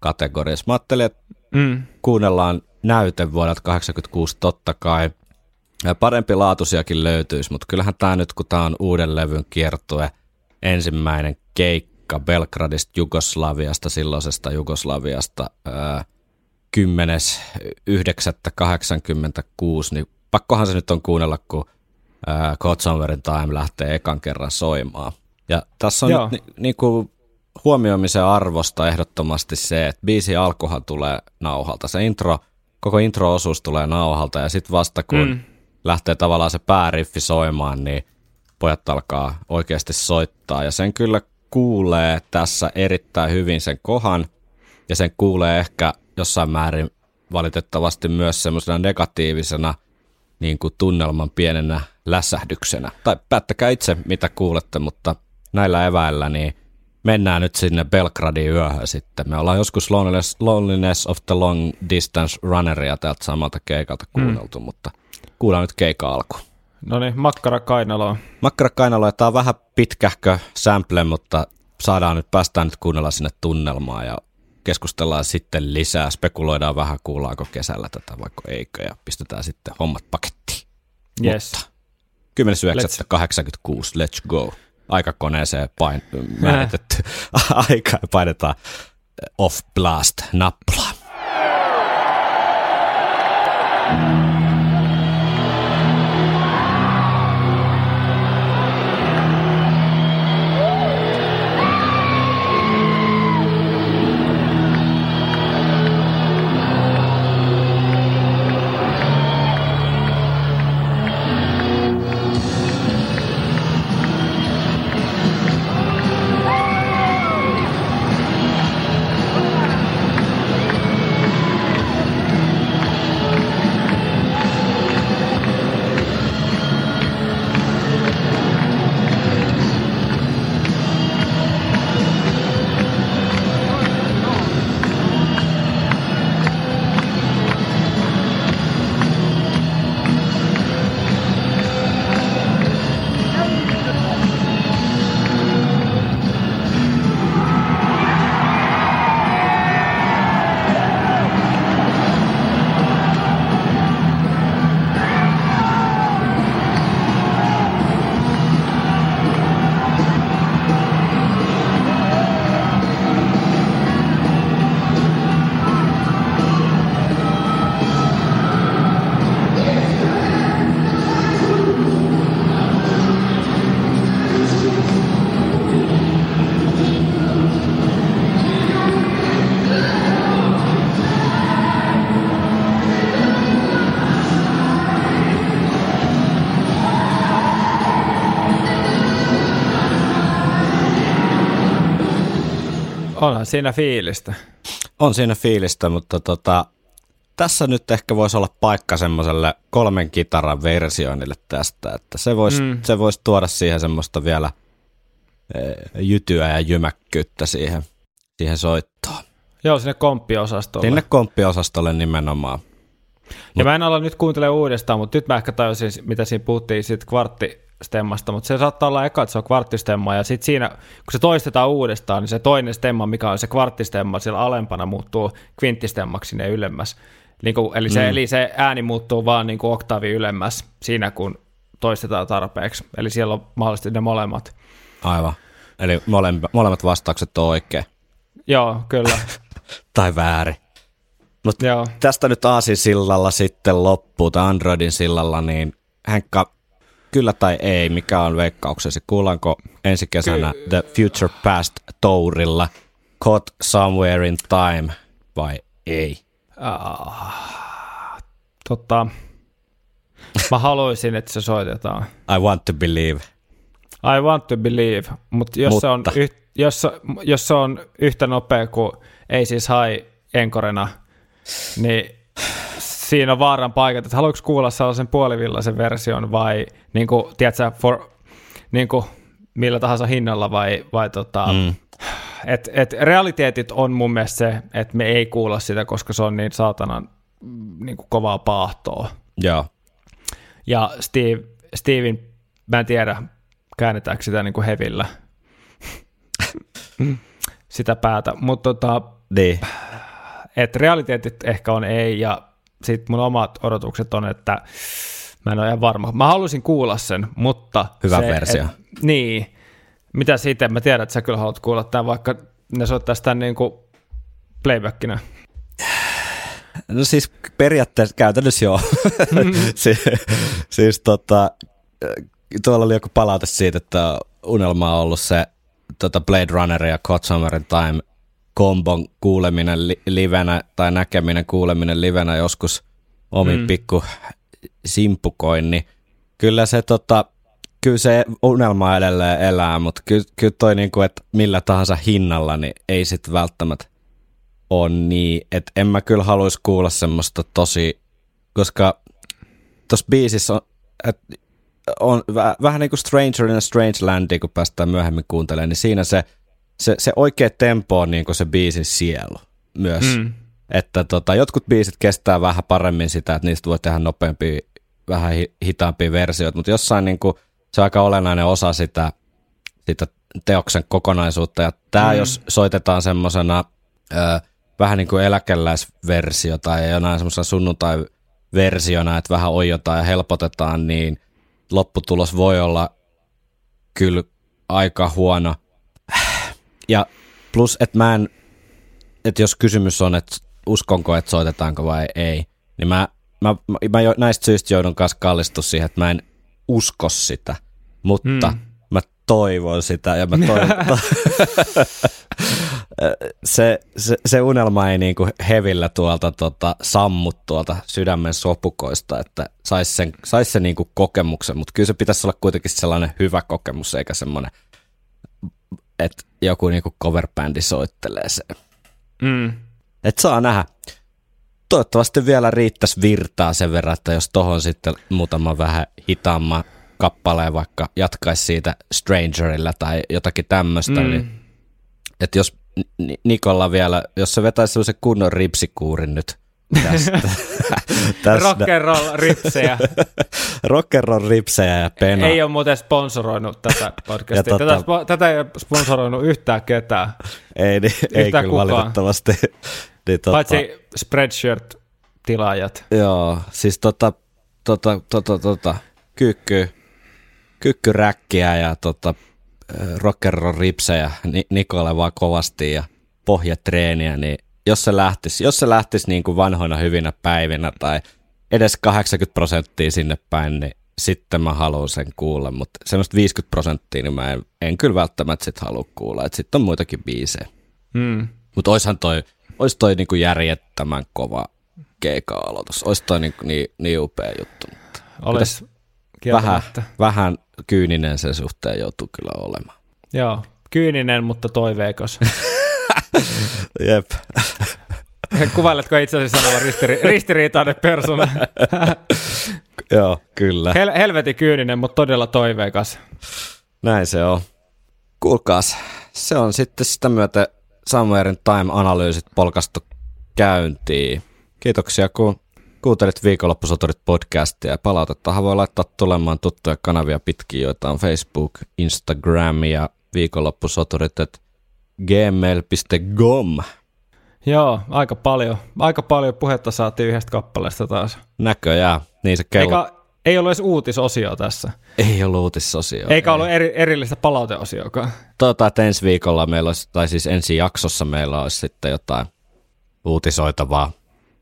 [SPEAKER 2] kategoriassa. Mä ajattelin, että mm. kuunnellaan näyte vuodelta 86 totta kai. Parempi laatuisiakin löytyisi, mutta kyllähän tämä nyt, kun tämä on uuden levyn kiertue, ensimmäinen keikka Belgradista Jugoslaviasta, silloisesta Jugoslaviasta, 10.9.86, niin pakkohan se nyt on kuunnella, kun Code Time lähtee ekan kerran soimaan. Ja tässä on Joo. nyt ni, niin kuin huomioimisen arvosta ehdottomasti se, että biisi alkuhan tulee nauhalta. Se intro, koko intro-osuus tulee nauhalta ja sitten vasta kun mm. lähtee tavallaan se pääriffi soimaan, niin pojat alkaa oikeasti soittaa. Ja sen kyllä kuulee tässä erittäin hyvin sen kohan ja sen kuulee ehkä jossain määrin valitettavasti myös semmoisena negatiivisena niin kuin tunnelman pienenä lässähdyksenä. Tai päättäkää itse, mitä kuulette, mutta näillä eväillä niin – mennään nyt sinne Belgradin yöhön sitten. Me ollaan joskus Loneliness, Loneliness of the Long Distance Runneria täältä samalta keikalta mm. kuunneltu, mm. mutta kuullaan nyt keika alku.
[SPEAKER 1] No niin, makkara kainaloa.
[SPEAKER 2] Makkara kainaloa, tämä on vähän pitkähkö sample, mutta saadaan nyt, päästään nyt kuunnella sinne tunnelmaa ja keskustellaan sitten lisää, spekuloidaan vähän, kuullaanko kesällä tätä vaikka eikö, ja pistetään sitten hommat pakettiin.
[SPEAKER 1] Yes.
[SPEAKER 2] Mutta 10.9.86, let's go aikakoneeseen pain, määritetty [LAUGHS] aika ja painetaan off blast nappulaa.
[SPEAKER 1] Onhan siinä fiilistä.
[SPEAKER 2] On siinä fiilistä, mutta tota, tässä nyt ehkä voisi olla paikka semmoiselle kolmen kitaran versioinnille tästä, että se voisi, mm. se voisi tuoda siihen semmoista vielä e, jytyä ja jymäkkyyttä siihen, siihen soittoon.
[SPEAKER 1] Joo, sinne komppiosastolle.
[SPEAKER 2] Sinne komppiosastolle nimenomaan.
[SPEAKER 1] Ja mä en ala nyt kuuntele uudestaan, mutta nyt mä ehkä tajusin, mitä siinä puhuttiin siitä kvarttistemmasta, mutta se saattaa olla eka, että se on kvarttistemma, ja sitten siinä, kun se toistetaan uudestaan, niin se toinen stemma, mikä on se kvarttistemma, siellä alempana muuttuu kvinttistemmaksi sinne ylemmäs. Niin kuin, eli, se, mm. eli se ääni muuttuu vaan niin kuin oktaavi ylemmäs siinä, kun toistetaan tarpeeksi. Eli siellä on mahdollisesti ne molemmat.
[SPEAKER 2] Aivan. Eli molemmat, molemmat vastaukset on oikein.
[SPEAKER 1] Joo, kyllä. [LAUGHS]
[SPEAKER 2] tai väärin. Mutta tästä nyt Aasin sillalla sitten loppuu, tai Androidin sillalla, niin Henkka, kyllä tai ei, mikä on veikkauksesi? Kuullaanko ensi kesänä Ky- The Future Past Tourilla Caught Somewhere in Time vai ei?
[SPEAKER 1] Uh, tota, mä haluaisin, että se soitetaan.
[SPEAKER 2] I want to believe.
[SPEAKER 1] I want to believe, mutta jos, Se on yh, jos, jos se on yhtä nopea kuin ei siis hai enkorena, niin siinä on vaaran paikat, että haluatko kuulla sellaisen puolivillaisen version vai niin kuin, tiedätkö, for, niin kuin, millä tahansa hinnalla vai, vai tota, mm. et, et realiteetit on mun mielestä se, että me ei kuulla sitä, koska se on niin saatanan niin kuin kovaa paahtoa.
[SPEAKER 2] Joo.
[SPEAKER 1] Ja Steve, Steven, mä en tiedä, käännetäänkö sitä niin kuin hevillä, [LAUGHS] sitä päätä, mutta tota,
[SPEAKER 2] niin
[SPEAKER 1] että realiteetit ehkä on ei, ja sitten mun omat odotukset on, että mä en ole ihan varma. Mä haluaisin kuulla sen, mutta...
[SPEAKER 2] Hyvä se, versio. Et,
[SPEAKER 1] niin. Mitä siitä? Mä tiedän, että sä kyllä haluat kuulla tämän, vaikka ne soittaisi tämän niin kuin playbackina.
[SPEAKER 2] No siis periaatteessa käytännössä joo. Mm-hmm. [LAUGHS] si- siis tota, tuolla oli joku palaute siitä, että unelma on ollut se tota Blade Runner ja Caught Summer Time kombon kuuleminen li- livenä tai näkeminen kuuleminen livenä joskus omin mm. pikku simpukoin, niin kyllä se, tota, kyllä se unelma edelleen elää, mutta kyllä, kyllä toi niinku, että millä tahansa hinnalla, niin ei sit välttämättä ole niin, että en mä kyllä haluaisi kuulla semmoista tosi, koska tuossa biisissä on, että on vähän niin kuin Stranger in a Strange Land, kun päästään myöhemmin kuuntelemaan, niin siinä se – se, se oikea tempo on niin se biisin sielu myös. Mm. Että tota, jotkut biisit kestää vähän paremmin sitä, että niistä voi tehdä nopeampia, vähän hitaampia versioita, mutta jossain niin kuin, se on aika olennainen osa sitä, sitä teoksen kokonaisuutta. Ja tämä, mm. jos soitetaan semmoisena vähän niin kuin eläkeläisversio tai jonain semmoisena sunnuntai-versiona, että vähän oijotaan ja helpotetaan, niin lopputulos voi olla kyllä aika huono – ja plus, että mä en, että jos kysymys on, että uskonko, että soitetaanko vai ei, niin mä, mä, mä, mä jo, näistä syistä joudun kanssa kallistua siihen, että mä en usko sitä, mutta mm. mä toivon sitä ja mä [LAUGHS] toivon, se, se, se, unelma ei niinku hevillä tuolta tota, sammu tuolta sydämen sopukoista, että saisi sen, sais sen niinku kokemuksen, mutta kyllä se pitäisi olla kuitenkin sellainen hyvä kokemus, eikä semmoinen – että joku niinku coverbändi soittelee sen.
[SPEAKER 1] Mm.
[SPEAKER 2] Et saa nähdä. Toivottavasti vielä riittäisi virtaa sen verran, että jos tohon sitten muutama vähän hitaamman kappaleen vaikka jatkaisi siitä Strangerilla tai jotakin tämmöistä, mm. niin että jos Nikolla vielä, jos se vetäisi sellaisen kunnon ripsikuurin nyt tästä. [LAUGHS]
[SPEAKER 1] tästä. Rock'n'roll ripsejä. [LAUGHS]
[SPEAKER 2] Rock'n'roll ripsejä ja pena.
[SPEAKER 1] Ei ole muuten sponsoroinut tätä podcastia. Tota, tätä, tätä ei ole sponsoroinut yhtään ketään.
[SPEAKER 2] Ei, niin, ei kyllä kukaan. valitettavasti. [LAUGHS]
[SPEAKER 1] Niin, tota, Paitsi Spreadshirt-tilaajat.
[SPEAKER 2] Joo, siis tota, tota, tota, tota, kyykky, kyykkyräkkiä ja tota, rock'n'roll ripsejä Nikolle vaan kovasti ja pohjatreeniä, niin jos se lähtisi, jos se lähtisi niin kuin vanhoina hyvinä päivinä tai edes 80 prosenttia sinne päin, niin sitten mä haluan sen kuulla, mutta semmoista 50 prosenttia, niin mä en, en kyllä välttämättä sit halua kuulla, että sitten on muitakin biisejä.
[SPEAKER 1] Mm.
[SPEAKER 2] Mutta oishan toi, ois toi niinku järjettömän kova keika-aloitus, ois toi niinku niin, niin upea juttu. Mutta
[SPEAKER 1] Olis
[SPEAKER 2] vähän, vähän kyyninen sen suhteen joutuu kyllä olemaan.
[SPEAKER 1] Joo, kyyninen, mutta toiveikas. [LAUGHS] [LAUGHS]
[SPEAKER 2] Jep. [LAUGHS]
[SPEAKER 1] Kuvailetko itse asiassa olevan ristiri- ristiriitainen persona? [LAUGHS]
[SPEAKER 2] Joo, kyllä.
[SPEAKER 1] Hel- helvetin kyyninen, mutta todella toiveikas.
[SPEAKER 2] Näin se on. Kuulkaas, se on sitten sitä myötä Samuelin Time-analyysit polkastu käyntiin. Kiitoksia, kun kuuntelit viikonloppusoturit podcastia. Ja palautettahan voi laittaa tulemaan tuttuja kanavia pitkin, joita on Facebook, Instagram ja viikonloppusoturit, että gmail.com.
[SPEAKER 1] Joo, aika paljon. Aika paljon puhetta saatiin yhdestä kappaleesta taas.
[SPEAKER 2] Näköjään, niin se kello.
[SPEAKER 1] Eikä, ei ollut edes uutisosio tässä.
[SPEAKER 2] Ei ollut uutisosio.
[SPEAKER 1] Eikä ollut eri, erillistä palauteosiokaan.
[SPEAKER 2] Toivotaan, että ensi viikolla meillä olisi, tai siis ensi jaksossa meillä olisi sitten jotain uutisoitavaa.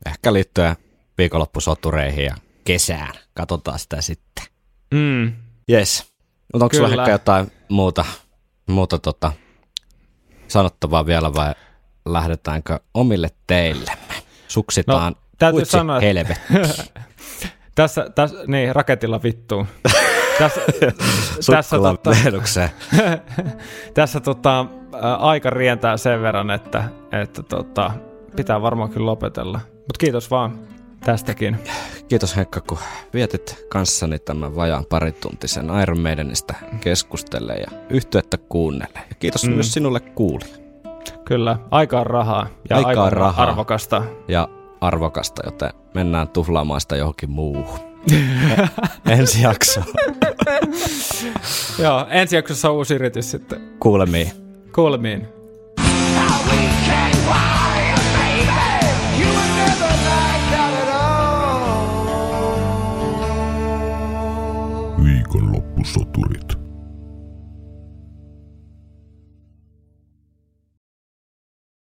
[SPEAKER 2] Ehkä liittyen viikonloppusotureihin ja kesään. Katsotaan sitä sitten.
[SPEAKER 1] Mm.
[SPEAKER 2] Yes. Mutta onko sulla ehkä jotain muuta, muuta tota, sanottavaa vielä vai lähdetäänkö omille teillemme? Suksitaan
[SPEAKER 1] No, täytyy
[SPEAKER 2] uitsi
[SPEAKER 1] sanoa, että-. [LAUGHS] Tässä, tässä, niin, raketilla vittuun. tässä, [LAUGHS] tässä,
[SPEAKER 2] Sukkulan
[SPEAKER 1] tota, [LAUGHS] tässä tota, ä, aika rientää sen verran, että, että tota, pitää varmaan kyllä lopetella. Mutta kiitos vaan tästäkin.
[SPEAKER 2] Kiitos Henkka, kun vietit kanssani tämän vajaan parituntisen Iron Maidenistä keskustelle ja yhtyettä kuunnelle. Ja kiitos mm. myös sinulle kuulija.
[SPEAKER 1] Kyllä, aika on rahaa ja
[SPEAKER 2] Aika on rahaa.
[SPEAKER 1] arvokasta.
[SPEAKER 2] Ja arvokasta, joten mennään tuhlaamaan sitä johonkin muuhun. [LAUGHS] Ensi jakso. [LAUGHS]
[SPEAKER 1] Joo, ensi jaksossa on uusi yritys sitten.
[SPEAKER 2] Kuulemiin.
[SPEAKER 1] Kuulemiin.
[SPEAKER 3] Viikonloppusoturit.